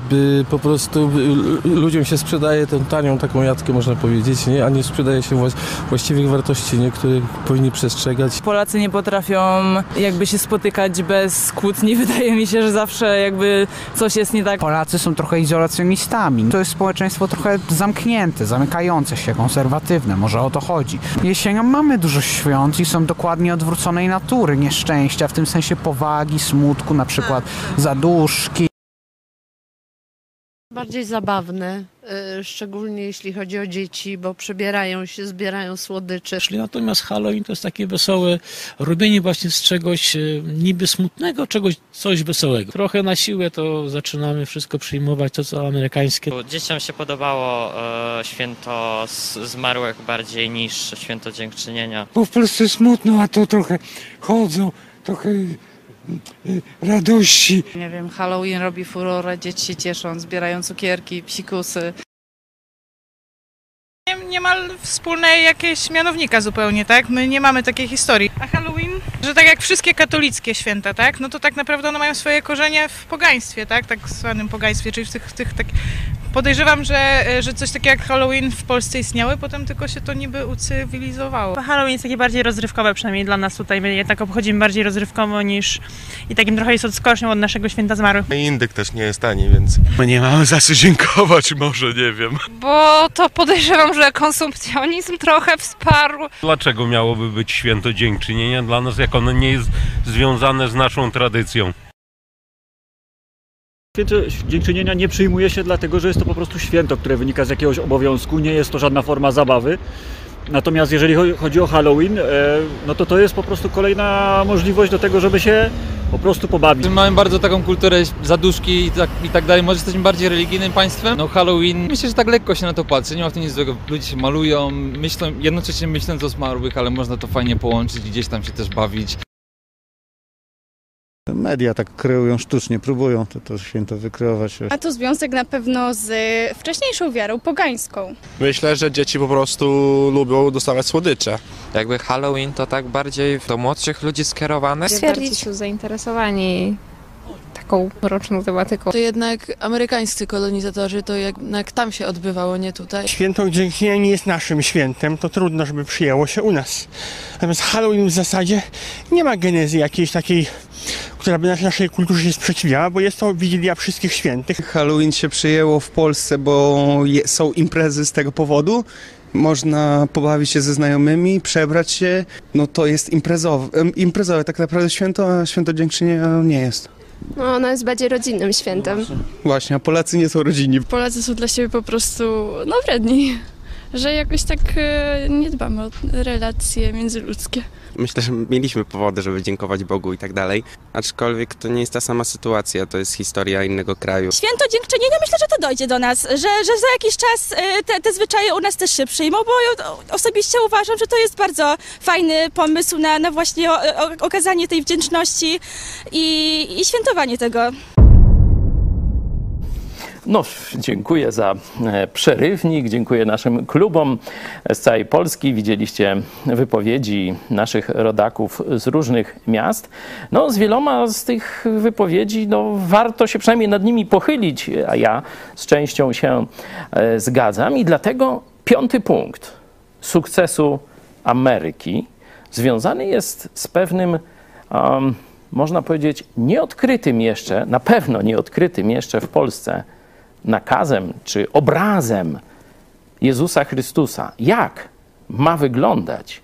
po prostu by ludziom się sprzedaje tę tanią taką jatkę, można powiedzieć, nie? a nie sprzedaje się właś- właściwych wartości, nie? których powinni przestrzegać. Polacy nie potrafią jakby się spotykać bez kłótni. Wydaje mi się, że zawsze jakby coś jest nie tak. Polacy są trochę izolacjonistami. To jest społeczeństwo trochę zamknięte, zamykające się, konserwatywne. Może o to chodzi. Jesienią mamy dużo świąt i są dokładnie odwróconej natury. Nieszczęścia, w tym sensie powagi, smutku, na przykład zaduszki. Bardziej zabawne, y, szczególnie jeśli chodzi o dzieci, bo przebierają się, zbierają słodycze. Natomiast Halloween to jest takie wesołe robienie właśnie z czegoś e, niby smutnego, czegoś coś wesołego. Trochę na siłę to zaczynamy wszystko przyjmować, to co amerykańskie. Dzieciom się podobało e, święto zmarłych bardziej niż święto dziękczynienia. Bo w Polsce smutno, a to trochę chodzą, trochę y, y, radości. Nie wiem, Halloween robi furorę, dzieci się cieszą, zbierają cukierki, psikusy. niemal wspólnej jakiegoś mianownika zupełnie, tak? My nie mamy takiej historii. A Halloween, że tak jak wszystkie katolickie święta, tak? No to tak naprawdę one mają swoje korzenie w pogaństwie, tak? Tak zwanym pogaństwie, czyli w tych, tych tak... Podejrzewam, że, że coś takiego jak Halloween w Polsce istniały, potem tylko się to niby ucywilizowało. Halloween jest takie bardziej rozrywkowe, przynajmniej dla nas tutaj. My jednak obchodzimy bardziej rozrywkowo niż i takim trochę jest odskocznią od naszego święta zmarłych. Indyk też nie jest tani, więc my nie mamy za co dziękować, może nie wiem. Bo to podejrzewam, że konsumpcjonizm trochę wsparł. Dlaczego miałoby być święto dziękczynienia dla nas, jak ono nie jest związane z naszą tradycją? Dziękczynienia nie przyjmuje się dlatego, że jest to po prostu święto, które wynika z jakiegoś obowiązku, nie jest to żadna forma zabawy. Natomiast jeżeli cho- chodzi o Halloween, e, no to to jest po prostu kolejna możliwość do tego, żeby się po prostu pobawić. Mamy bardzo taką kulturę zaduszki i tak, i tak dalej. Może jesteśmy bardziej religijnym państwem. No Halloween, myślę, że tak lekko się na to patrzy. Nie ma w tym nic złego. Ludzie się malują, myślą, jednocześnie myśląc o zmarłych, ale można to fajnie połączyć i gdzieś tam się też bawić. Media tak kreują sztucznie, próbują to, to święto wykreować. Ma to związek na pewno z wcześniejszą wiarą pogańską. Myślę, że dzieci po prostu lubią dostawać słodycze. Jakby Halloween to tak bardziej do młodszych ludzi skierowane. Stwierdzić są zainteresowani taką roczną tematyką. To jednak amerykańscy kolonizatorzy, to jednak tam się odbywało, nie tutaj. Święto Dziękczynienia nie jest naszym świętem, to trudno, żeby przyjęło się u nas. Natomiast Halloween w zasadzie nie ma genezy jakiejś takiej, która by nas- naszej kulturze się sprzeciwiała, bo jest to Wigilia Wszystkich Świętych. Halloween się przyjęło w Polsce, bo je, są imprezy z tego powodu. Można pobawić się ze znajomymi, przebrać się. No to jest imprezowe. Imprezowe tak naprawdę święto, a święto dziękczynienia nie jest. No, ono jest bardziej rodzinnym świętem. Właśnie, a Polacy nie są rodzinni. Polacy są dla siebie po prostu, no wredni, że jakoś tak e, nie dbamy o relacje międzyludzkie. Myślę, że mieliśmy powody, żeby dziękować Bogu i tak dalej. Aczkolwiek to nie jest ta sama sytuacja, to jest historia innego kraju. Święto dziękczynienia myślę, że to dojdzie do nas, że, że za jakiś czas y, te, te zwyczaje u nas też się przyjmą, bo ja osobiście uważam, że to jest bardzo fajny pomysł na, na właśnie o, o, okazanie tej wdzięczności i, i świętowanie tego. No, dziękuję za e, przerywnik, dziękuję naszym klubom z całej Polski. Widzieliście wypowiedzi naszych rodaków z różnych miast. No, z wieloma z tych wypowiedzi no, warto się przynajmniej nad nimi pochylić, a ja z częścią się e, zgadzam. I dlatego piąty punkt sukcesu Ameryki związany jest z pewnym, um, można powiedzieć, nieodkrytym jeszcze, na pewno nieodkrytym jeszcze w Polsce nakazem czy obrazem Jezusa Chrystusa, jak ma wyglądać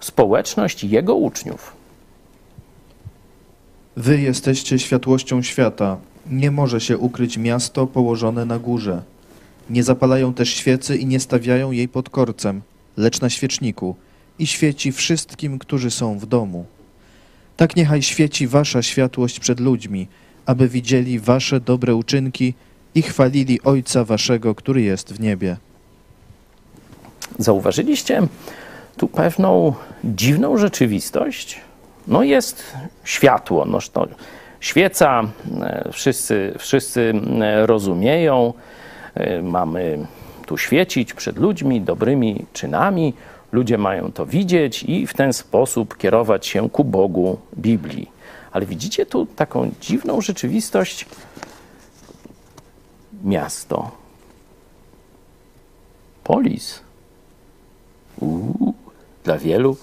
społeczność Jego uczniów. Wy jesteście światłością świata. Nie może się ukryć miasto położone na górze. Nie zapalają też świecy i nie stawiają jej pod korcem, lecz na świeczniku i świeci wszystkim, którzy są w domu. Tak niechaj świeci wasza światłość przed ludźmi, aby widzieli wasze dobre uczynki i chwalili Ojca waszego, który jest w niebie. Zauważyliście tu pewną dziwną rzeczywistość? No jest światło, no to świeca, e, wszyscy, wszyscy rozumieją, e, mamy tu świecić przed ludźmi dobrymi czynami, ludzie mają to widzieć i w ten sposób kierować się ku Bogu Biblii. Ale widzicie tu taką dziwną rzeczywistość? Miasto. Polis. Uuu, dla wielu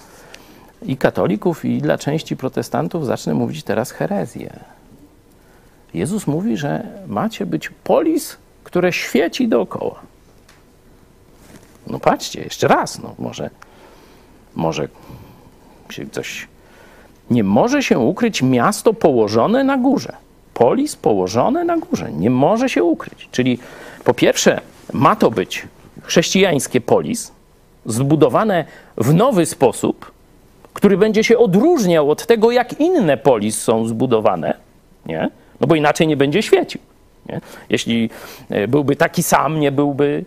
i katolików, i dla części protestantów zacznę mówić teraz herezję. Jezus mówi, że macie być polis, które świeci dookoła. No patrzcie, jeszcze raz, no może, może się coś... Nie może się ukryć miasto położone na górze. Polis położone na górze. Nie może się ukryć. Czyli po pierwsze ma to być chrześcijańskie polis, zbudowane w nowy sposób, który będzie się odróżniał od tego, jak inne polis są zbudowane, nie? no bo inaczej nie będzie świecił. Nie? Jeśli e, byłby taki sam, nie byłby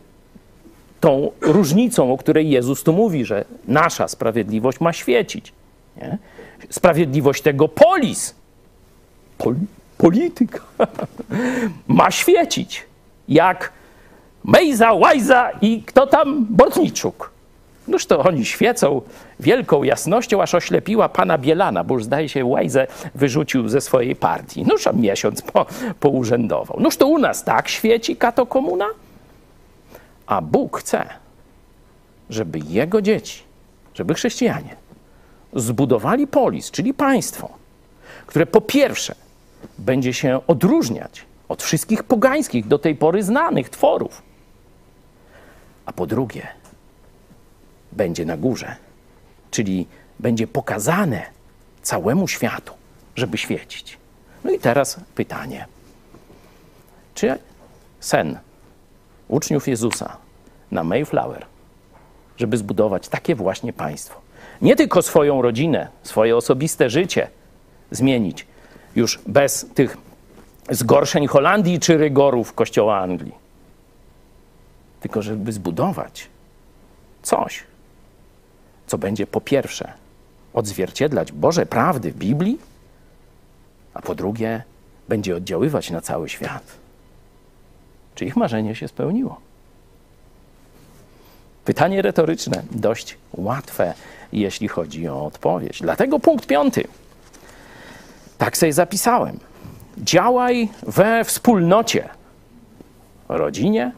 tą różnicą, o której Jezus tu mówi, że nasza sprawiedliwość ma świecić. Nie? Sprawiedliwość tego polis, pol, polityka, ma świecić. Jak Mejza, Łajza i kto tam? Bortniczuk. Noż to oni świecą wielką jasnością, aż oślepiła pana Bielana, bo już zdaje się Łajzę wyrzucił ze swojej partii. Noż a miesiąc po, pourzędował. Noż to u nas tak świeci kato komuna? A Bóg chce, żeby jego dzieci, żeby chrześcijanie zbudowali polis, czyli państwo, które po pierwsze będzie się odróżniać od wszystkich pogańskich do tej pory znanych tworów, a po drugie będzie na górze, czyli będzie pokazane całemu światu, żeby świecić. No i teraz pytanie: czy sen uczniów Jezusa na Mayflower, żeby zbudować takie właśnie państwo. Nie tylko swoją rodzinę, swoje osobiste życie zmienić, już bez tych zgorszeń Holandii czy rygorów Kościoła Anglii, tylko żeby zbudować coś, co będzie po pierwsze odzwierciedlać Boże prawdy w Biblii, a po drugie będzie oddziaływać na cały świat. Czy ich marzenie się spełniło? Pytanie retoryczne, dość łatwe, jeśli chodzi o odpowiedź. Dlatego punkt piąty. Tak sobie zapisałem. Działaj we wspólnocie, rodzinie,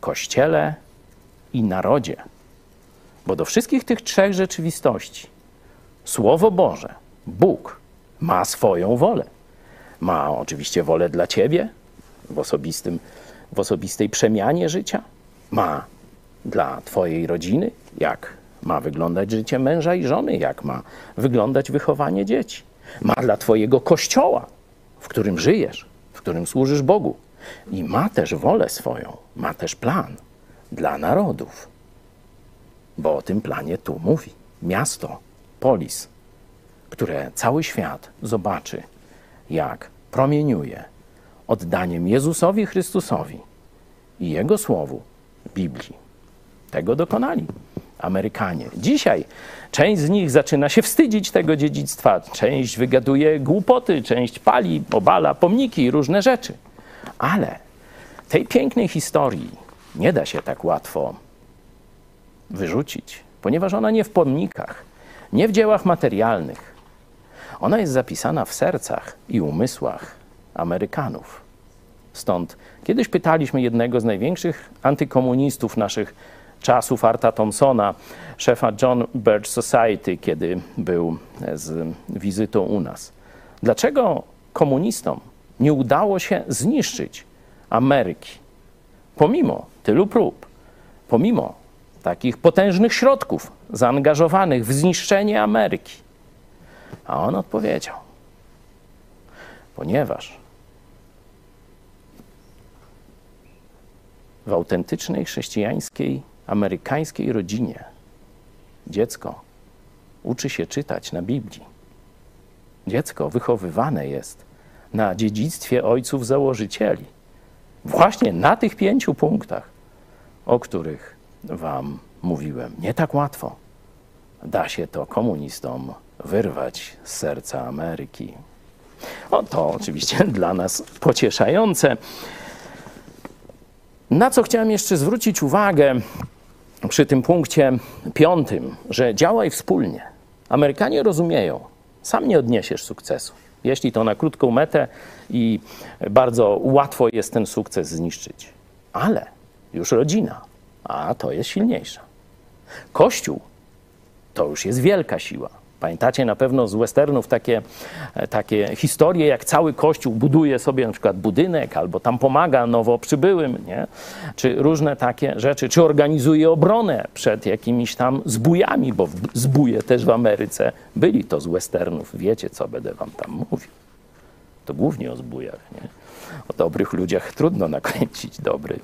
kościele i narodzie. Bo do wszystkich tych trzech rzeczywistości Słowo Boże, Bóg ma swoją wolę. Ma oczywiście wolę dla ciebie w osobistym w osobistej przemianie życia, ma dla Twojej rodziny, jak ma wyglądać życie męża i żony, jak ma wyglądać wychowanie dzieci, ma dla Twojego kościoła, w którym żyjesz, w którym służysz Bogu. I ma też wolę swoją, ma też plan dla narodów. Bo o tym planie tu mówi. Miasto, polis, które cały świat zobaczy, jak promieniuje oddaniem Jezusowi Chrystusowi i Jego Słowu Biblii. Tego dokonali Amerykanie. Dzisiaj część z nich zaczyna się wstydzić tego dziedzictwa, część wygaduje głupoty, część pali, obala pomniki i różne rzeczy. Ale tej pięknej historii nie da się tak łatwo wyrzucić, ponieważ ona nie w pomnikach, nie w dziełach materialnych. Ona jest zapisana w sercach i umysłach Amerykanów. Stąd kiedyś pytaliśmy jednego z największych antykomunistów naszych czasów, Arta Thompsona, szefa John Birch Society, kiedy był z wizytą u nas. Dlaczego komunistom nie udało się zniszczyć Ameryki? Pomimo tylu prób, pomimo takich potężnych środków zaangażowanych w zniszczenie Ameryki. A on odpowiedział: Ponieważ w autentycznej chrześcijańskiej, amerykańskiej rodzinie dziecko uczy się czytać na Biblii. Dziecko wychowywane jest na dziedzictwie ojców założycieli. Właśnie na tych pięciu punktach, o których Wam mówiłem. Nie tak łatwo da się to komunistom wyrwać z serca Ameryki. O, to oczywiście dla nas pocieszające. Na co chciałem jeszcze zwrócić uwagę przy tym punkcie piątym, że działaj wspólnie. Amerykanie rozumieją, sam nie odniesiesz sukcesu. Jeśli to na krótką metę i bardzo łatwo jest ten sukces zniszczyć. Ale już rodzina, a to jest silniejsza. Kościół to już jest wielka siła. Pamiętacie na pewno z westernów takie, takie historie, jak cały kościół buduje sobie na przykład budynek, albo tam pomaga nowo przybyłym, nie? czy różne takie rzeczy, czy organizuje obronę przed jakimiś tam zbójami, bo zbóje też w Ameryce byli to z westernów. Wiecie, co będę wam tam mówił. To głównie o zbójach. Nie? O dobrych ludziach trudno nakręcić dobry,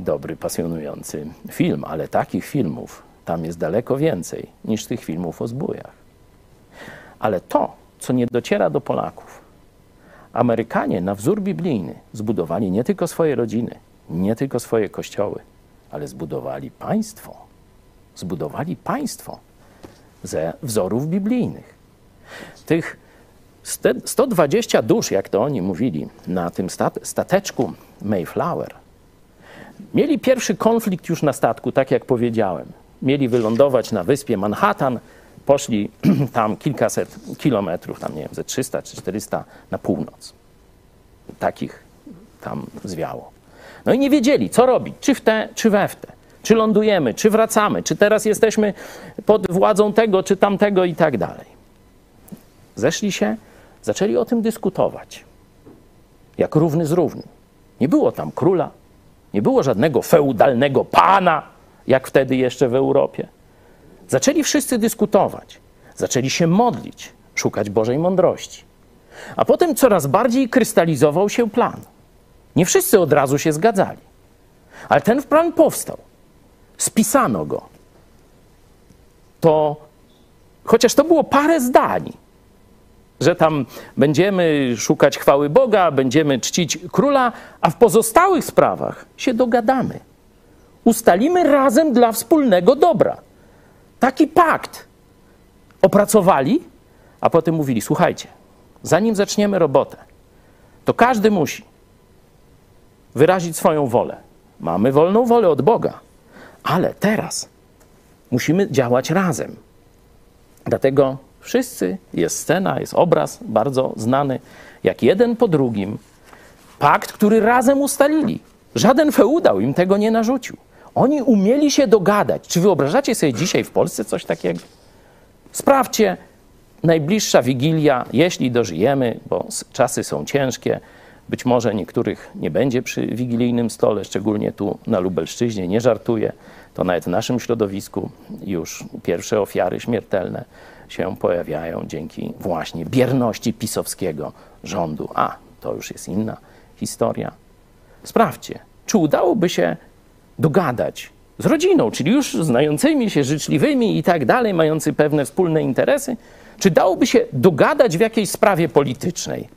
dobry, pasjonujący film, ale takich filmów tam jest daleko więcej niż tych filmów o zbójach. Ale to, co nie dociera do Polaków, Amerykanie na wzór biblijny zbudowali nie tylko swoje rodziny, nie tylko swoje kościoły, ale zbudowali państwo. Zbudowali państwo ze wzorów biblijnych. Tych 120 dusz, jak to oni mówili, na tym stateczku Mayflower, mieli pierwszy konflikt już na statku, tak jak powiedziałem. Mieli wylądować na wyspie Manhattan, poszli tam kilkaset kilometrów, tam nie wiem, ze 300 czy 400 na północ. Takich tam zwiało. No i nie wiedzieli, co robić, czy w te, czy we w te. Czy lądujemy, czy wracamy, czy teraz jesteśmy pod władzą tego, czy tamtego i tak dalej. Zeszli się, zaczęli o tym dyskutować. Jak równy z równym. Nie było tam króla, nie było żadnego feudalnego pana, jak wtedy jeszcze w Europie. Zaczęli wszyscy dyskutować, zaczęli się modlić, szukać Bożej mądrości. A potem coraz bardziej krystalizował się plan. Nie wszyscy od razu się zgadzali, ale ten plan powstał. Spisano go. To chociaż to było parę zdań, że tam będziemy szukać chwały Boga, będziemy czcić króla, a w pozostałych sprawach się dogadamy. Ustalimy razem dla wspólnego dobra. Taki pakt opracowali, a potem mówili: Słuchajcie, zanim zaczniemy robotę, to każdy musi wyrazić swoją wolę. Mamy wolną wolę od Boga, ale teraz musimy działać razem. Dlatego wszyscy, jest scena, jest obraz bardzo znany, jak jeden po drugim, pakt, który razem ustalili. Żaden feudał im tego nie narzucił. Oni umieli się dogadać. Czy wyobrażacie sobie dzisiaj w Polsce coś takiego? Sprawdźcie, najbliższa wigilia, jeśli dożyjemy, bo czasy są ciężkie, być może niektórych nie będzie przy wigilijnym stole, szczególnie tu na Lubelszczyźnie, nie żartuję. To nawet w naszym środowisku już pierwsze ofiary śmiertelne się pojawiają dzięki właśnie bierności pisowskiego rządu. A, to już jest inna historia. Sprawdźcie, czy udałoby się dogadać z rodziną, czyli już znającymi się, życzliwymi i tak dalej, mający pewne wspólne interesy, czy dałoby się dogadać w jakiejś sprawie politycznej?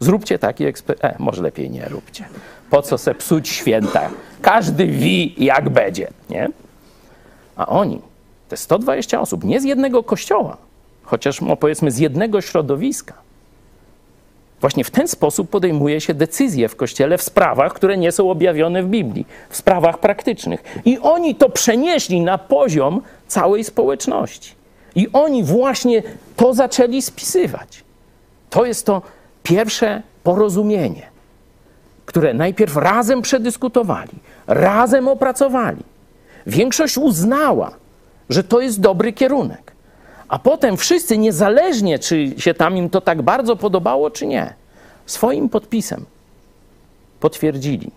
Zróbcie taki eksperyment. E, może lepiej nie róbcie. Po co se psuć święta? Każdy wi, jak będzie, nie? A oni, te 120 osób, nie z jednego kościoła, chociaż no, powiedzmy z jednego środowiska, Właśnie w ten sposób podejmuje się decyzje w kościele w sprawach, które nie są objawione w Biblii, w sprawach praktycznych. I oni to przenieśli na poziom całej społeczności. I oni właśnie to zaczęli spisywać. To jest to pierwsze porozumienie, które najpierw razem przedyskutowali, razem opracowali. Większość uznała, że to jest dobry kierunek. A potem wszyscy, niezależnie czy się tam im to tak bardzo podobało, czy nie, swoim podpisem potwierdzili: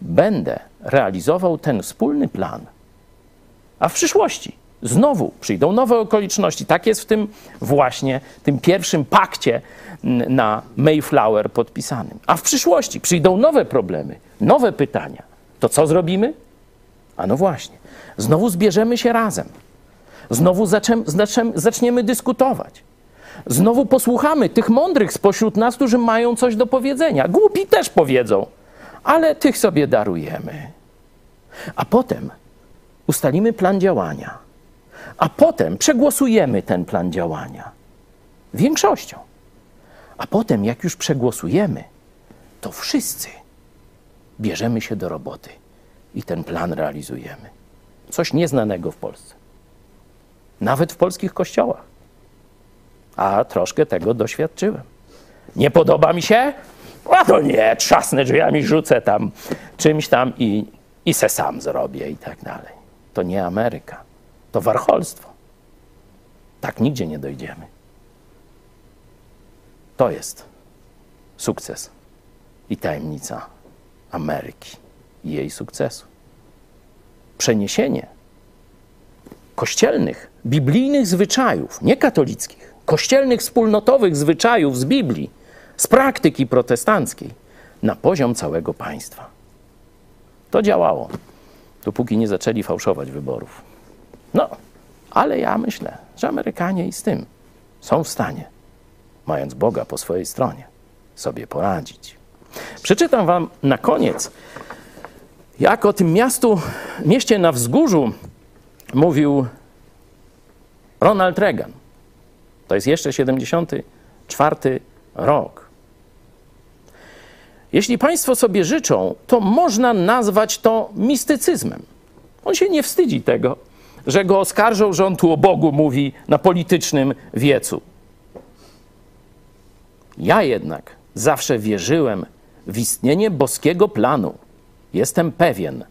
Będę realizował ten wspólny plan. A w przyszłości znowu przyjdą nowe okoliczności. Tak jest w tym właśnie, tym pierwszym pakcie na Mayflower podpisanym. A w przyszłości przyjdą nowe problemy, nowe pytania. to co zrobimy? A no właśnie, znowu zbierzemy się razem. Znowu zaczniemy dyskutować. Znowu posłuchamy tych mądrych spośród nas, którzy mają coś do powiedzenia. Głupi też powiedzą, ale tych sobie darujemy. A potem ustalimy plan działania. A potem przegłosujemy ten plan działania większością. A potem, jak już przegłosujemy, to wszyscy bierzemy się do roboty i ten plan realizujemy. Coś nieznanego w Polsce. Nawet w polskich kościołach. A troszkę tego doświadczyłem. Nie podoba mi się? A to nie, trzasnę drzwiami, rzucę tam czymś tam i, i se sam zrobię i tak dalej. To nie Ameryka. To warcholstwo. Tak nigdzie nie dojdziemy. To jest sukces i tajemnica Ameryki i jej sukcesu. Przeniesienie kościelnych, biblijnych zwyczajów, nie katolickich, kościelnych, wspólnotowych zwyczajów z Biblii, z praktyki protestanckiej na poziom całego państwa. To działało, dopóki nie zaczęli fałszować wyborów. No, ale ja myślę, że Amerykanie i z tym są w stanie, mając Boga po swojej stronie, sobie poradzić. Przeczytam Wam na koniec, jak o tym miastu, mieście na wzgórzu mówił Ronald Reagan. To jest jeszcze 74 rok. Jeśli Państwo sobie życzą, to można nazwać to mistycyzmem. On się nie wstydzi tego, że go oskarżą, że on tu o Bogu mówi na politycznym wiecu. Ja jednak zawsze wierzyłem w istnienie boskiego planu. Jestem pewien,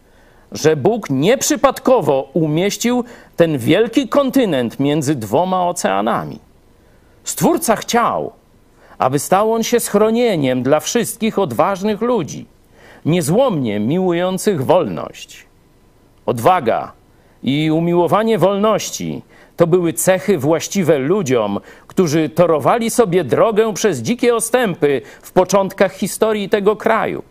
że Bóg nieprzypadkowo umieścił ten wielki kontynent między dwoma oceanami. Stwórca chciał, aby stał on się schronieniem dla wszystkich odważnych ludzi, niezłomnie miłujących wolność. Odwaga i umiłowanie wolności to były cechy właściwe ludziom, którzy torowali sobie drogę przez dzikie ostępy w początkach historii tego kraju.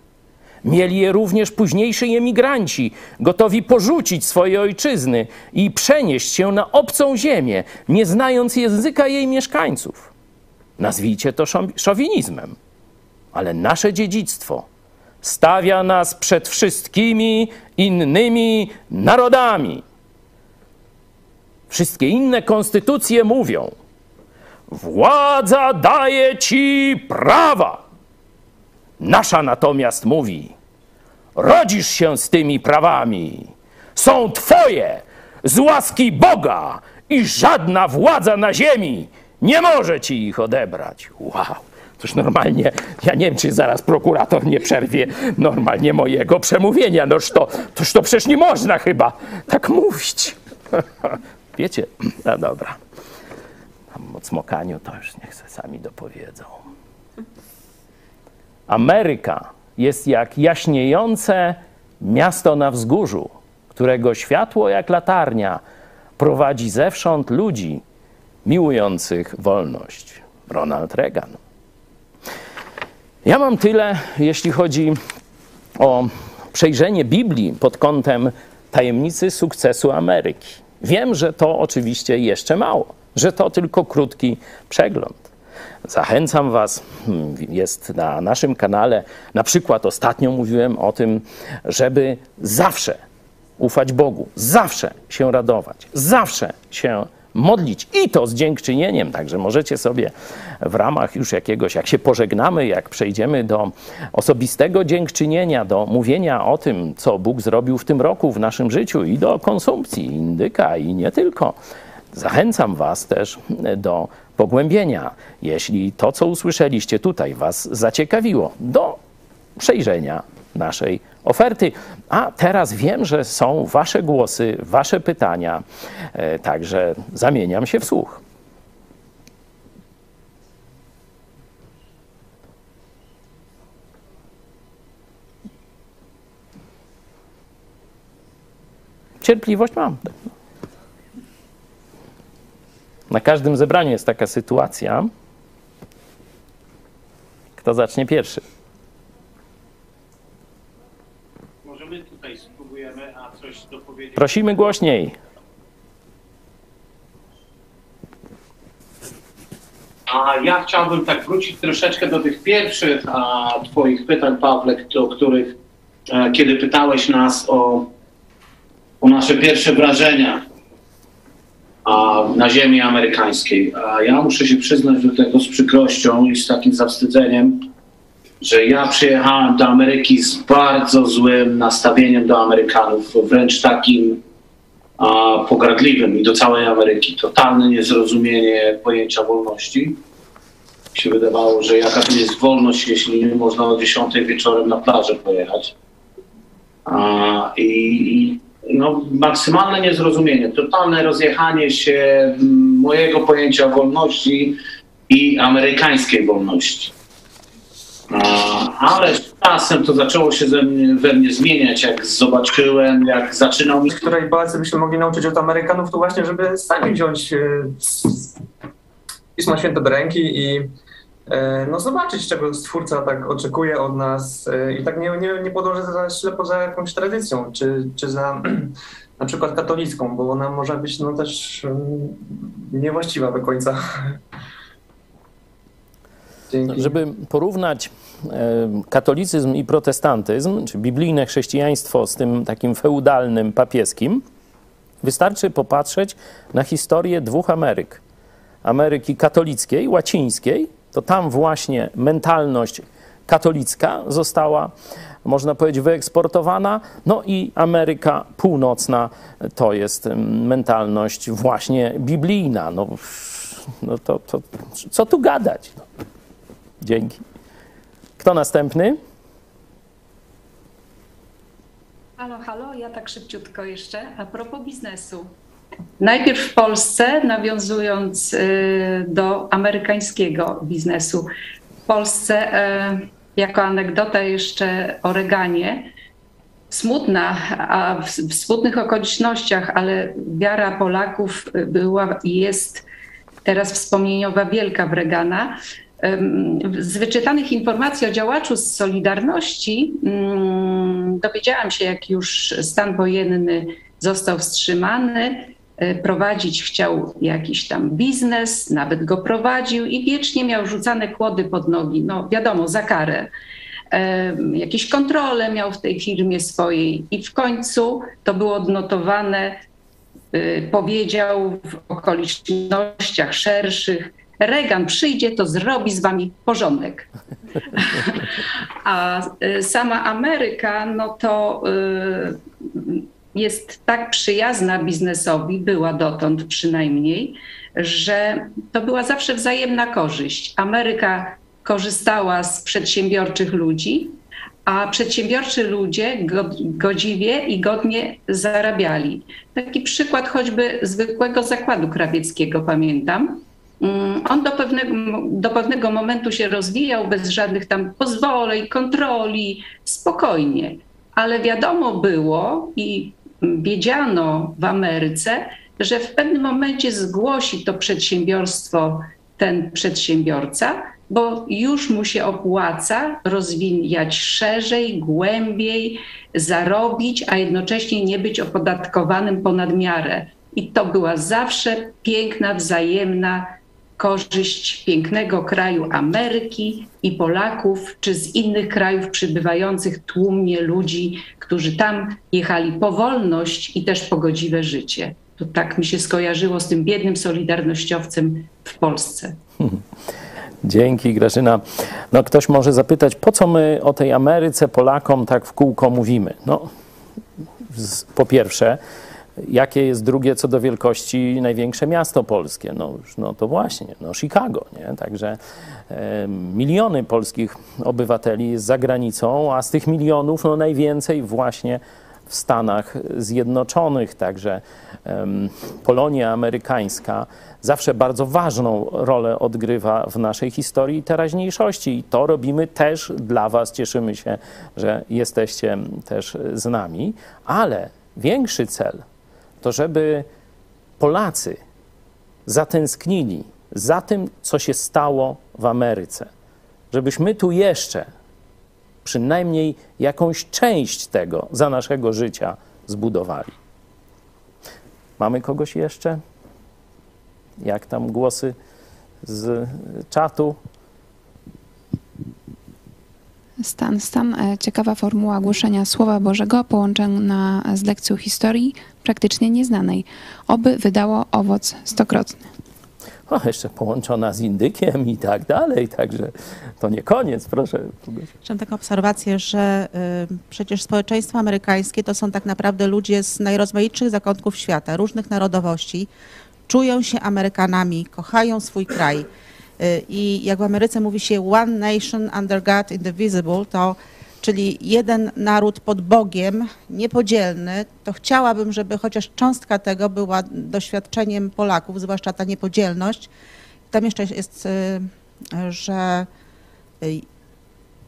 Mieli je również późniejsi emigranci, gotowi porzucić swoje ojczyzny i przenieść się na obcą ziemię, nie znając języka jej mieszkańców. Nazwijcie to szowinizmem, ale nasze dziedzictwo stawia nas przed wszystkimi innymi narodami. Wszystkie inne konstytucje mówią: władza daje ci prawa. Nasza natomiast mówi: rodzisz się z tymi prawami, są twoje z łaski Boga i żadna władza na ziemi nie może ci ich odebrać. Wow. Coś normalnie, ja nie wiem, czy zaraz prokurator nie przerwie normalnie mojego przemówienia. Noż to, toż to przecież nie można chyba tak mówić. Wiecie? No dobra. Tam o cmokaniu to już niech se sami dopowiedzą. Ameryka jest jak jaśniejące miasto na wzgórzu, którego światło jak latarnia prowadzi zewsząd ludzi miłujących wolność. Ronald Reagan. Ja mam tyle, jeśli chodzi o przejrzenie Biblii pod kątem tajemnicy sukcesu Ameryki. Wiem, że to oczywiście jeszcze mało, że to tylko krótki przegląd. Zachęcam Was, hmm, jest na naszym kanale, na przykład ostatnio mówiłem o tym, żeby zawsze ufać Bogu, zawsze się radować, zawsze się modlić i to z dziękczynieniem. Także możecie sobie w ramach już jakiegoś, jak się pożegnamy, jak przejdziemy do osobistego dziękczynienia, do mówienia o tym, co Bóg zrobił w tym roku w naszym życiu i do konsumpcji indyka i nie tylko. Zachęcam Was też do pogłębienia, jeśli to, co usłyszeliście tutaj, Was zaciekawiło, do przejrzenia naszej oferty. A teraz wiem, że są Wasze głosy, Wasze pytania, e, także zamieniam się w słuch. Cierpliwość mam. Na każdym zebraniu jest taka sytuacja. Kto zacznie pierwszy? Może my tutaj spróbujemy, a coś dopowiedzieć. Prosimy głośniej. A ja chciałbym tak wrócić troszeczkę do tych pierwszych a, Twoich pytań, Pawle, o których, e, kiedy pytałeś nas o, o nasze pierwsze wrażenia a, na ziemi amerykańskiej. A ja muszę się przyznać do tego z przykrością i z takim zawstydzeniem, że ja przyjechałem do Ameryki z bardzo złym nastawieniem do Amerykanów, wręcz takim a, pogardliwym i do całej Ameryki. Totalne niezrozumienie pojęcia wolności. Mi się wydawało, że jaka to jest wolność, jeśli nie można o 10 wieczorem na plażę pojechać. A, I no, maksymalne niezrozumienie, totalne rozjechanie się mm, mojego pojęcia wolności i amerykańskiej wolności. Ale z czasem to zaczęło się ze mnie, we mnie zmieniać, jak zobaczyłem, jak zaczynał mi... której Polacy byśmy mogli nauczyć od Amerykanów, to właśnie, żeby sami wziąć s- Pismo Święte do ręki i no, zobaczyć, czego Stwórca tak oczekuje od nas e, i tak nie, nie, nie podążać za ślepo za jakąś tradycją, czy, czy za na przykład katolicką, bo ona może być no, też mm, niewłaściwa do końca. No, żeby porównać e, katolicyzm i protestantyzm, czy biblijne chrześcijaństwo z tym takim feudalnym papieskim, wystarczy popatrzeć na historię dwóch Ameryk. Ameryki katolickiej, łacińskiej, to tam właśnie mentalność katolicka została, można powiedzieć, wyeksportowana. No i Ameryka Północna to jest mm, mentalność właśnie biblijna. No, no to, to co tu gadać? No. Dzięki. Kto następny? Halo, halo, ja tak szybciutko jeszcze. A propos biznesu. Najpierw w Polsce, nawiązując y, do amerykańskiego biznesu. W Polsce, y, jako anegdota jeszcze o Reganie, smutna, a w, smutnych okolicznościach, ale wiara Polaków była i jest teraz wspomnieniowa wielka w Regana. Z wyczytanych informacji o działaczu z Solidarności mm, dowiedziałam się, jak już stan wojenny został wstrzymany, prowadzić chciał jakiś tam biznes, nawet go prowadził i wiecznie miał rzucane kłody pod nogi, no wiadomo, za karę. Jakieś kontrole miał w tej firmie swojej i w końcu to było odnotowane y, powiedział w okolicznościach szerszych, Reagan przyjdzie, to zrobi z wami porządek. A y, sama Ameryka, no to jest tak przyjazna biznesowi, była dotąd przynajmniej, że to była zawsze wzajemna korzyść. Ameryka korzystała z przedsiębiorczych ludzi, a przedsiębiorczy ludzie go- godziwie i godnie zarabiali. Taki przykład choćby zwykłego zakładu krawieckiego pamiętam. Mm, On do pewnego, do pewnego momentu się rozwijał bez żadnych tam pozwoleń, kontroli, spokojnie. Ale wiadomo było i wiedziano w Ameryce, że w pewnym momencie zgłosi to przedsiębiorstwo ten przedsiębiorca, bo już mu się opłaca rozwijać szerzej, głębiej, zarobić, a jednocześnie nie być opodatkowanym ponad miarę. I to była zawsze piękna, wzajemna korzyść pięknego kraju Ameryki i Polaków, czy z innych krajów przybywających tłumnie ludzi, którzy tam jechali po wolność i też po godziwe życie. To tak mi się skojarzyło z tym biednym solidarnościowcem w Polsce. Dzięki, Grażyna. No, ktoś może zapytać, po co my o tej Ameryce Polakom tak w kółko mówimy? No, po pierwsze, jakie jest drugie co do wielkości największe miasto polskie? No, no to właśnie, no Chicago, nie? Także e, miliony polskich obywateli jest za granicą, a z tych milionów no, najwięcej właśnie w Stanach Zjednoczonych. Także em, Polonia amerykańska zawsze bardzo ważną rolę odgrywa w naszej historii i teraźniejszości. I to robimy też dla Was. Cieszymy się, że jesteście też z nami. Ale większy cel to, żeby Polacy zatęsknili za tym, co się stało w Ameryce. Żebyśmy tu jeszcze przynajmniej jakąś część tego za naszego życia zbudowali. Mamy kogoś jeszcze? Jak tam głosy z czatu? Stan, stan. E, ciekawa formuła głoszenia Słowa Bożego połączona z lekcją historii praktycznie nieznanej. Oby wydało owoc stokrotny. O, jeszcze połączona z indykiem i tak dalej, także to nie koniec, proszę. Mam taką obserwację, że y, przecież społeczeństwo amerykańskie to są tak naprawdę ludzie z najrozmaitszych zakątków świata, różnych narodowości, czują się Amerykanami, kochają swój kraj. I jak w Ameryce mówi się one nation under God indivisible, to czyli jeden naród pod Bogiem, niepodzielny, to chciałabym, żeby chociaż cząstka tego była doświadczeniem Polaków, zwłaszcza ta niepodzielność. Tam jeszcze jest, y, że y,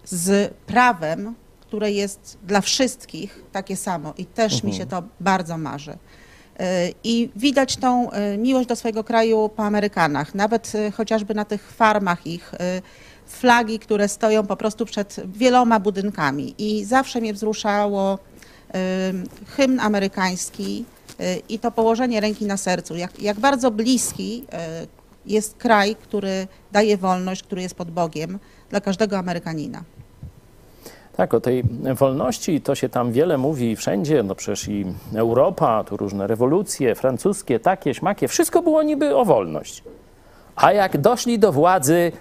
z prawem, które jest dla wszystkich takie samo i też Mhm. mi się to bardzo marzy. I widać tą y, miłość do swojego kraju po Amerykanach, nawet y, chociażby na tych farmach ich, y, flagi, które stoją po prostu przed wieloma budynkami. I zawsze mnie wzruszało hymn amerykański i to położenie ręki na sercu. Jak, jak bardzo bliski jest kraj, który daje wolność, który jest pod Bogiem dla każdego Amerykanina. Tak, o tej wolności to się tam wiele mówi wszędzie, no przecież i Europa, tu różne rewolucje francuskie, takie, śmakie, wszystko było niby o wolność. A jak doszli do władzy,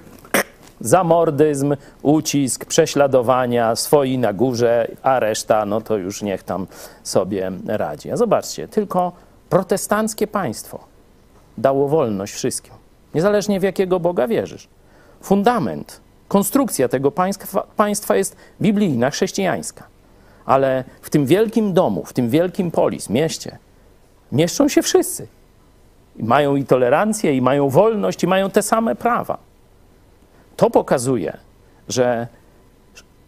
zamordyzm, ucisk, prześladowania, swoi na górze, a reszta, no to już niech tam sobie radzi. A zobaczcie, tylko protestanckie państwo dało wolność wszystkim, niezależnie w jakiego Boga wierzysz. Fundament, konstrukcja tego państwa, jest biblijna, chrześcijańska. Ale w tym wielkim domu, w tym wielkim polis, mieście, mieszczą się wszyscy. I mają i tolerancję, i mają wolność, i mają te same prawa. To pokazuje, że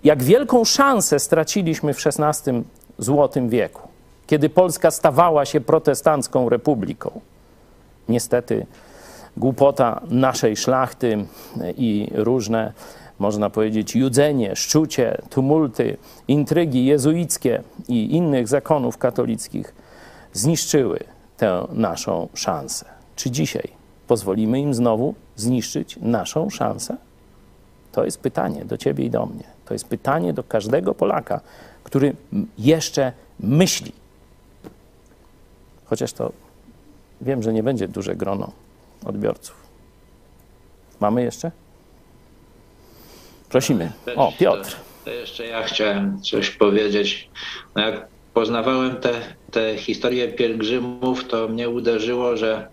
jak wielką szansę straciliśmy w XVI złotym wieku, kiedy Polska stawała się protestancką republiką. Niestety głupota naszej szlachty i różne, można powiedzieć, judzenie, szczucie, tumulty, intrygi jezuickie i innych zakonów katolickich zniszczyły tę naszą szansę. Czy dzisiaj pozwolimy im znowu zniszczyć naszą szansę? To jest pytanie do ciebie i do mnie. To jest pytanie do każdego Polaka, który jeszcze myśli. Chociaż to wiem, że nie będzie duże grono odbiorców. Mamy jeszcze? Prosimy. O, Piotr. To jeszcze ja chciałem coś powiedzieć. No jak poznawałem te, te historie pielgrzymów, to mnie uderzyło, że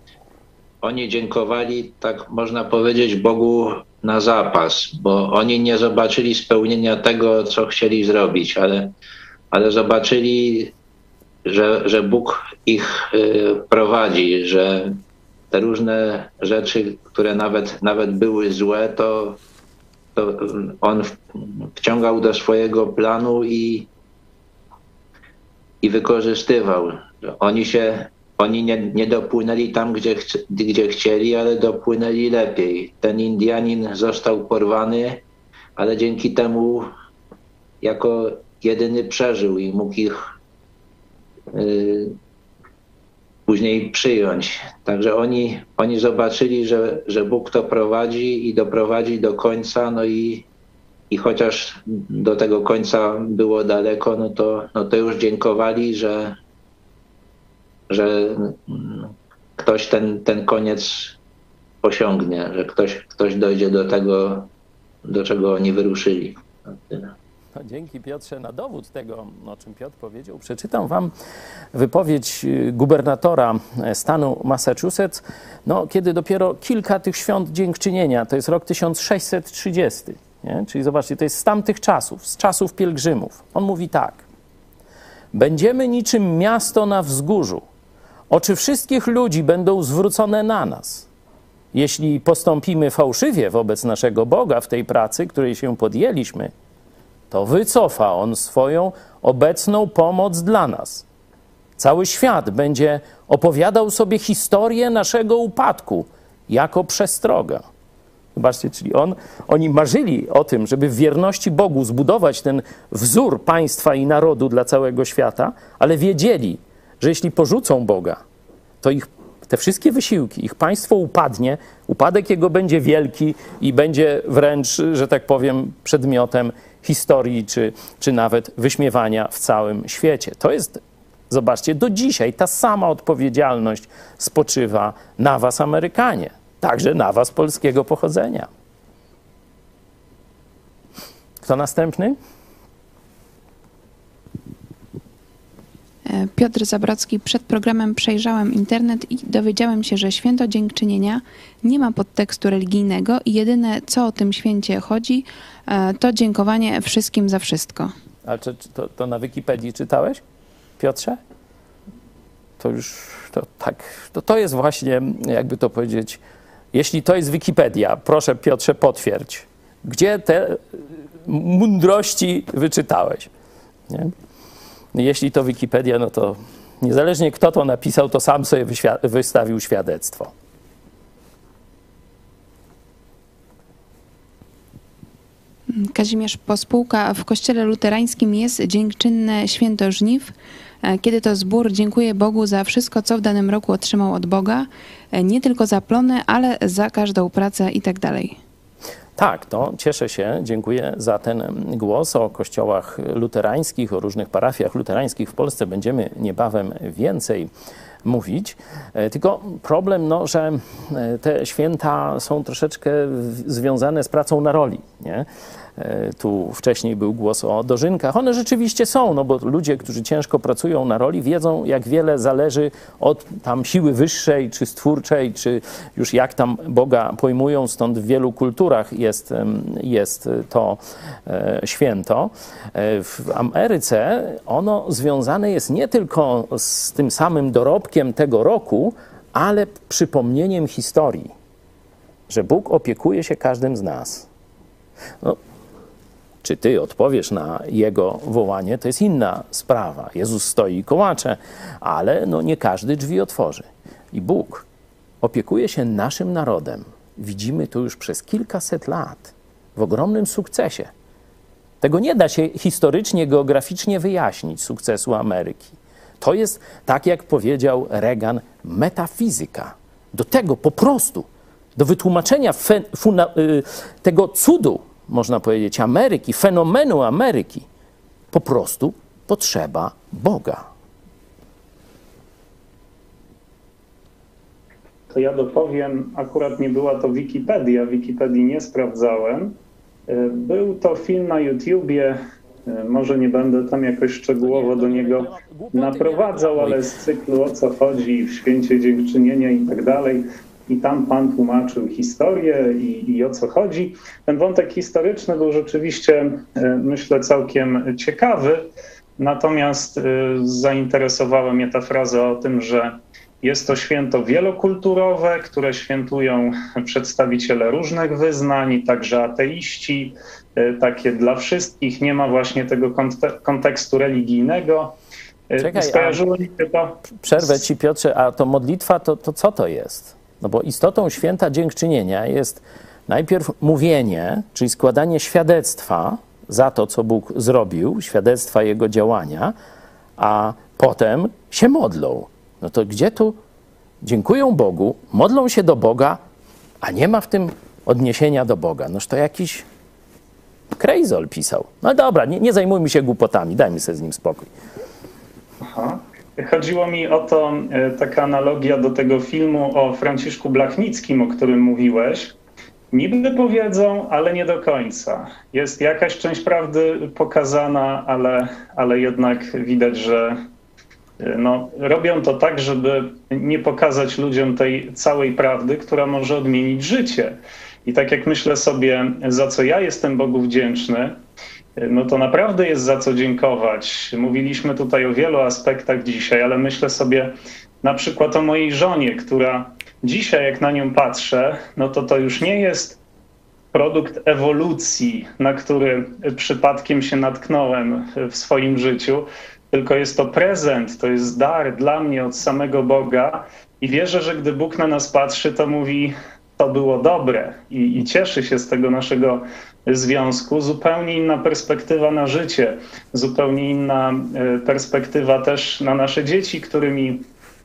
oni dziękowali, tak można powiedzieć, Bogu na zapas, bo oni nie zobaczyli spełnienia tego, co chcieli zrobić, ale, ale zobaczyli, że, że Bóg ich y, prowadzi, że te różne rzeczy, które nawet, nawet były złe, to, to on wciągał do swojego planu i, i wykorzystywał. Oni się, oni nie, nie dopłynęli tam, gdzie, gdzie chcieli, ale dopłynęli lepiej. Ten Indianin został porwany, ale dzięki temu jako jedyny przeżył i mógł ich y, później przyjąć. Także oni, oni zobaczyli, że, że Bóg to prowadzi i doprowadzi do końca, no i, i chociaż do tego końca było daleko, no to, no to już dziękowali, że, że ktoś ten, ten koniec osiągnie, że ktoś, ktoś dojdzie do tego, do czego oni wyruszyli. No, tyle. No, dzięki Piotrze. Na dowód tego, o czym Piotr powiedział, przeczytam Wam wypowiedź y, gubernatora e, stanu Massachusetts, no, kiedy dopiero kilka tych świąt dziękczynienia, to jest rok 1630, nie? czyli zobaczcie, to jest z tamtych czasów, z czasów pielgrzymów. On mówi tak. Będziemy niczym miasto na wzgórzu. Oczy wszystkich ludzi będą zwrócone na nas. Jeśli postąpimy fałszywie wobec naszego Boga w tej pracy, której się podjęliśmy, to wycofa on swoją obecną pomoc dla nas. Cały świat będzie opowiadał sobie historię naszego upadku jako przestroga. Zobaczcie, czyli on, oni marzyli o tym, żeby w wierności Bogu zbudować ten wzór państwa i narodu dla całego świata, ale wiedzieli, że jeśli porzucą Boga, to ich te wszystkie wysiłki, ich państwo upadnie, upadek jego będzie wielki i będzie wręcz, że tak powiem, przedmiotem historii czy, czy nawet wyśmiewania w całym świecie. To jest, zobaczcie, do dzisiaj ta sama odpowiedzialność spoczywa na was, Amerykanie, także na was polskiego pochodzenia. Kto następny? Piotr Zabrocki, przed programem przejrzałem internet i dowiedziałem się, że święto dziękczynienia nie ma podtekstu religijnego i jedyne co o tym święcie chodzi, e, to dziękowanie wszystkim za wszystko. A czy, to, to na Wikipedii czytałeś, Piotrze? To już to, tak, to, to jest właśnie, jakby to powiedzieć, jeśli to jest Wikipedia, proszę Piotrze potwierdź, gdzie te mądrości wyczytałeś. Nie? Jeśli to Wikipedia, no to niezależnie kto to napisał, to sam sobie wystawił świadectwo. Kazimierz Pospółka w kościele luterańskim jest dziękczynne święto żniw, e, kiedy to zbór dziękuję Bogu za wszystko, co w danym roku otrzymał od Boga, e, nie tylko za plony, ale za każdą pracę i tak to cieszę się, dziękuję za ten głos o kościołach luterańskich, o różnych parafiach luterańskich w Polsce. Będziemy niebawem więcej mówić. E, tylko problem, no, że e, te święta są troszeczkę związane z pracą na roli. Nie? E, tu wcześniej był głos o dożynkach. One rzeczywiście są, no bo ludzie, którzy ciężko pracują na roli, wiedzą, jak wiele zależy od tam siły wyższej, czy stwórczej, czy już jak tam Boga pojmują. Stąd w wielu kulturach jest, jest to e, święto. E, w Ameryce ono związane jest nie tylko z tym samym dorobkiem tego roku, ale przypomnieniem historii, że Bóg opiekuje się każdym z nas. No, czy ty odpowiesz na jego wołanie, to jest inna sprawa. Jezus stoi i kołacze, ale no nie każdy drzwi otworzy. I Bóg opiekuje się naszym narodem. Widzimy to już przez kilkaset lat w ogromnym sukcesie. Tego nie da się historycznie, geograficznie wyjaśnić sukcesu Ameryki. To jest, tak jak powiedział Reagan, metafizyka. Do tego po prostu, do wytłumaczenia y, tego cudu, można powiedzieć, Ameryki, fenomenu Ameryki, po prostu potrzeba Boga. To ja dopowiem, akurat nie była to Wikipedia, Wikipedii nie sprawdzałem. E, był to film na YouTubie, e, może nie będę tam jakoś szczegółowo do niego naprowadzał, ale z cyklu o co chodzi w święcie dziękczynienia i tak dalej i tam pan tłumaczył historię i, i, o co chodzi. Ten wątek historyczny był rzeczywiście, e, myślę, całkiem ciekawy, natomiast e, zainteresowała mnie ta fraza o tym, że jest to święto wielokulturowe, które świętują przedstawiciele różnych wyznań, także ateiści, e, takie dla wszystkich, nie ma właśnie tego kontekstu religijnego. Czekaj, Skojarzyło mi się to. Przerwę ci Piotrze, a to modlitwa to, to co to jest? No bo istotą święta dziękczynienia jest najpierw mówienie, czyli składanie świadectwa za to, co Bóg zrobił, świadectwa Jego działania, a potem się modlą. No to gdzie tu dziękują Bogu, modlą się do Boga, a nie ma w tym odniesienia do Boga? Noż to jakiś Krejzol pisał. No dobra, nie, nie zajmujmy się głupotami, dajmy sobie z nim spokój. Aha. Chodziło mi o to, e, taka analogia do tego filmu o Franciszku Blachnickim, o którym mówiłeś. Niby powiedzą, ale nie do końca. Jest jakaś część prawdy pokazana, ale, ale jednak widać, że e, no, robią to tak, żeby nie pokazać ludziom tej całej prawdy, która może odmienić życie. I tak jak myślę sobie, za co ja jestem Bogu wdzięczny, no to naprawdę jest za co dziękować. Mówiliśmy tutaj o wielu aspektach dzisiaj, ale myślę sobie na przykład o mojej żonie, która dzisiaj, jak na nią patrzę, no to to już nie jest produkt ewolucji, na który przypadkiem się natknąłem w swoim życiu, tylko jest to prezent, to jest dar dla mnie od samego Boga i wierzę, że gdy Bóg na nas patrzy, to mówi: to było dobre i, i cieszy się z tego naszego związku, zupełnie inna perspektywa na życie, zupełnie inna e, perspektywa też na nasze dzieci, którymi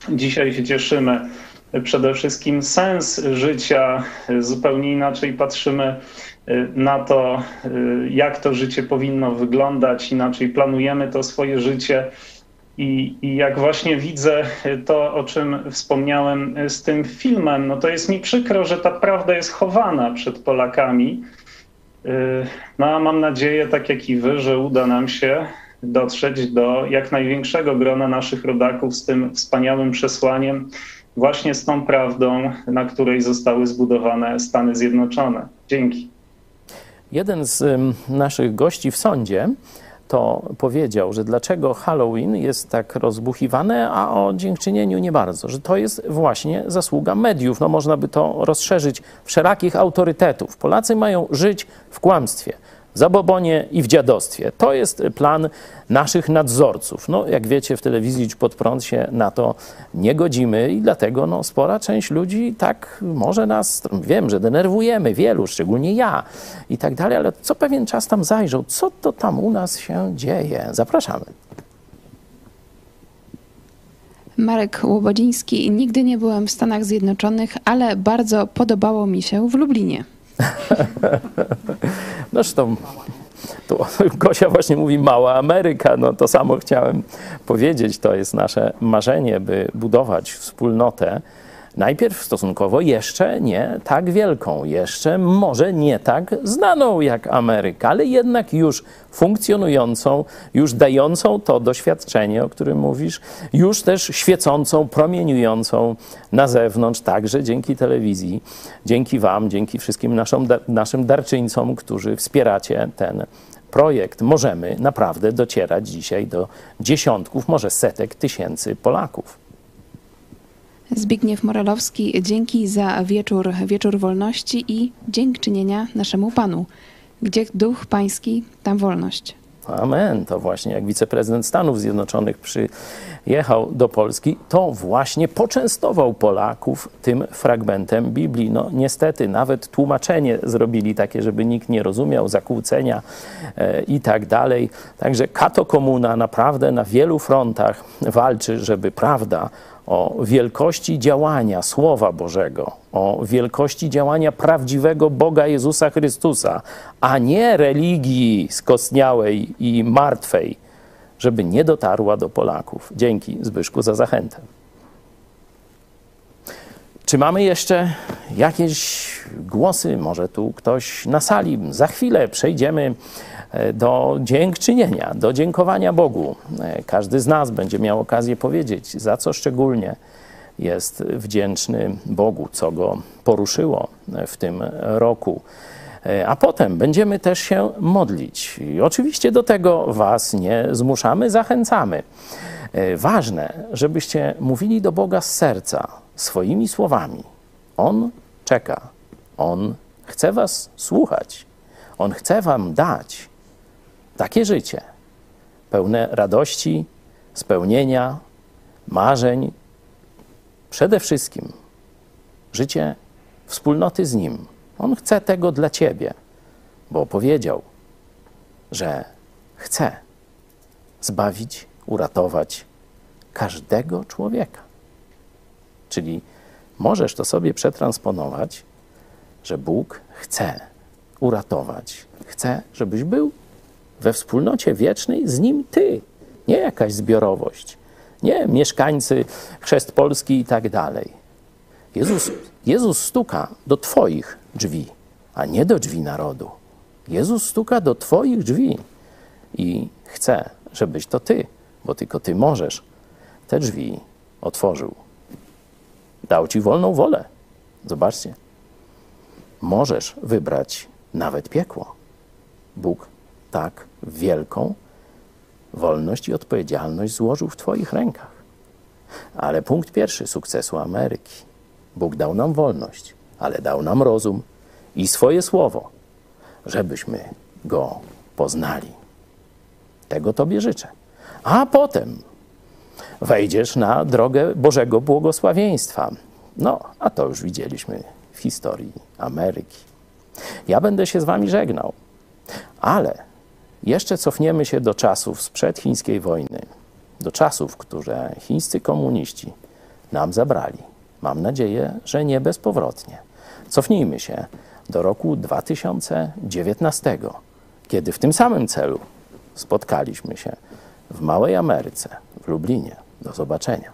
dzisiaj się cieszymy. Przede wszystkim sens życia, zupełnie inaczej patrzymy e, na to, e, jak to życie powinno wyglądać, inaczej planujemy to swoje życie. I, I, jak właśnie widzę to, o czym wspomniałem z tym filmem, no to jest mi przykro, że ta prawda jest chowana przed Polakami. No a mam nadzieję, tak jak i wy, że uda nam się dotrzeć do jak największego grona naszych rodaków z tym wspaniałym przesłaniem, właśnie z tą prawdą, na której zostały zbudowane Stany Zjednoczone. Dzięki. Jeden z naszych gości w sądzie to powiedział, że dlaczego Halloween jest tak rozbuchiwane, a o dziękczynieniu nie bardzo, że to jest właśnie zasługa mediów. No można by to rozszerzyć wszelakich autorytetów. Polacy mają żyć w kłamstwie zabobonie i w dziadostwie. To jest plan naszych nadzorców. No, jak wiecie, w telewizji Idź Pod Prąd się na to nie godzimy i dlatego no, spora część ludzi tak może nas, wiem, że denerwujemy, wielu, szczególnie ja i tak dalej, ale co pewien czas tam zajrzał, co to tam u nas się dzieje? Zapraszamy. Marek Łobodziński. Nigdy nie byłem w Stanach Zjednoczonych, ale bardzo podobało mi się w Lublinie. No zresztą tu Gosia właśnie mówi mała Ameryka, no to samo chciałem powiedzieć, to jest nasze marzenie, by budować wspólnotę najpierw stosunkowo jeszcze nie tak wielką, jeszcze może nie tak znaną jak Ameryka, ale jednak już funkcjonującą, już dającą to doświadczenie, o którym mówisz, już też świecącą, promieniującą na zewnątrz, także dzięki telewizji, dzięki Wam, dzięki wszystkim naszym, naszym darczyńcom, którzy wspieracie ten projekt. Możemy naprawdę docierać dzisiaj do dziesiątków, może setek tysięcy Polaków. Zbigniew Moralowski, dzięki za wieczór, wieczór wolności i dziękczynienia naszemu Panu. Gdzie duch pański, tam wolność. Amen. To właśnie jak wiceprezydent Stanów Zjednoczonych przyjechał do Polski, to właśnie poczęstował Polaków tym fragmentem Biblii. No niestety nawet tłumaczenie zrobili takie, żeby nikt nie rozumiał, zakłócenia e, i tak dalej. Także katokomuna naprawdę na wielu frontach walczy, żeby prawda o wielkości działania Słowa Bożego, o wielkości działania prawdziwego Boga Jezusa Chrystusa, a nie religii skostniałej i martwej, żeby nie dotarła do Polaków. Dzięki Zbyszku za zachętę. Czy mamy jeszcze jakieś głosy? Może tu ktoś na sali? Za chwilę przejdziemy do dziękczynienia, do dziękowania Bogu. E, każdy z nas będzie miał okazję powiedzieć, za co szczególnie jest wdzięczny Bogu, co go poruszyło w tym roku. E, a potem będziemy też się modlić. I oczywiście do tego Was nie zmuszamy, zachęcamy. Ważne, żebyście mówili do Boga z serca, swoimi słowami. On czeka, On chce Was słuchać, On chce Wam dać takie życie, pełne radości, spełnienia, marzeń, przede wszystkim życie wspólnoty z Nim. On chce tego dla Ciebie, bo powiedział, że chce zbawić, uratować każdego człowieka. Czyli możesz to sobie przetransponować, że Bóg chce uratować, chce, żebyś był we wspólnocie wiecznej z Nim Ty, nie jakaś zbiorowość, nie mieszkańcy chrzest Polski i tak dalej. Jezus, Jezus stuka do Twoich drzwi, a nie do drzwi narodu. Jezus stuka do Twoich drzwi i chce, żebyś to Ty, bo tylko Ty możesz, te drzwi otworzył. Dał Ci wolną wolę. Zobaczcie. Możesz wybrać nawet piekło. Bóg tak wielką wolność i odpowiedzialność złożył w Twoich rękach. Ale punkt pierwszy sukcesu Ameryki. Bóg dał nam wolność, ale dał nam rozum i swoje słowo, żebyśmy go poznali. Tego Tobie życzę. A potem wejdziesz na drogę Bożego błogosławieństwa. No, a to już widzieliśmy w historii Ameryki. Ja będę się z Wami żegnał, ale jeszcze cofniemy się do czasów sprzed chińskiej wojny, do czasów, które chińscy komuniści nam zabrali. Mam nadzieję, że nie bezpowrotnie. Cofnijmy się do roku 2019, kiedy w tym samym celu spotkaliśmy się w Małej Ameryce, w Lublinie. Do zobaczenia.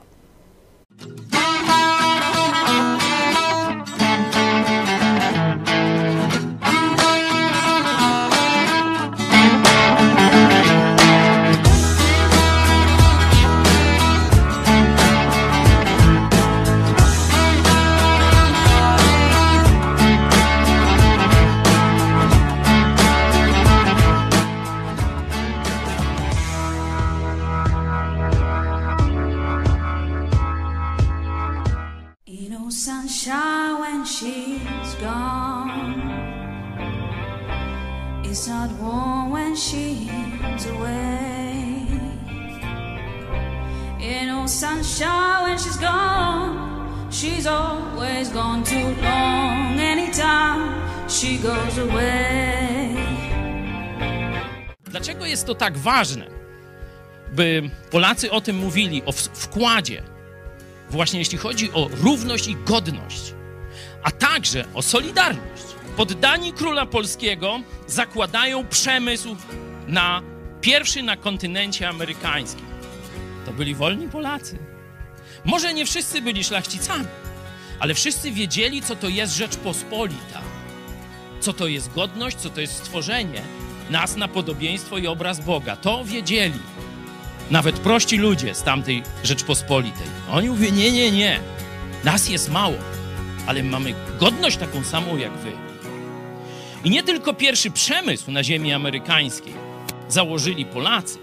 Goes away. Dlaczego jest to tak ważne, by Polacy o tym mówili, o wkładzie, właśnie jeśli chodzi o równość i godność, a także o solidarność? Poddani króla polskiego zakładają przemysł na pierwszy na kontynencie amerykańskim. To byli wolni Polacy. Może nie wszyscy byli szlachcicami, ale wszyscy wiedzieli, co to jest Rzeczpospolita, co to jest godność, co to jest stworzenie nas na podobieństwo i obraz Boga. To wiedzieli. Nawet prości ludzie z tamtej Rzeczpospolitej. Oni mówią, nie, nie, nie. Nas jest mało, ale mamy godność taką samą jak wy. I nie tylko pierwszy przemysł na ziemi amerykańskiej założyli Polacy,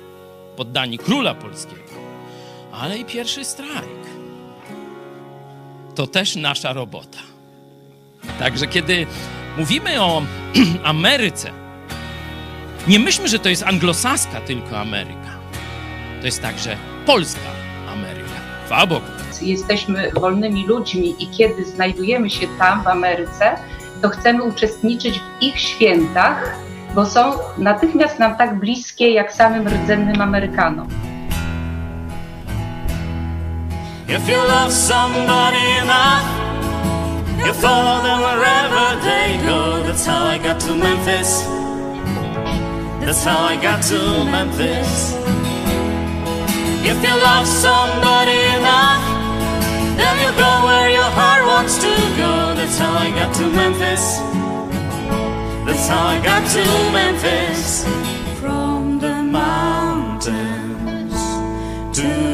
poddani króla polskiego, ale i pierwszy strajk. To też nasza robota. Także kiedy mówimy o Ameryce, nie myślmy, że to jest anglosaska tylko Ameryka. To jest także polska Ameryka. Chwała Bogu. Jesteśmy wolnymi ludźmi i kiedy znajdujemy się tam w Ameryce, to chcemy uczestniczyć w ich świętach, bo są natychmiast nam tak bliskie jak samym rdzennym Amerykanom. If you love somebody enough, you follow them wherever they go. That's how I got to Memphis. That's how I got to Memphis. If you love somebody enough, then you go where your heart wants to go. That's how I got to Memphis. That's how I got to Memphis. From the mountains to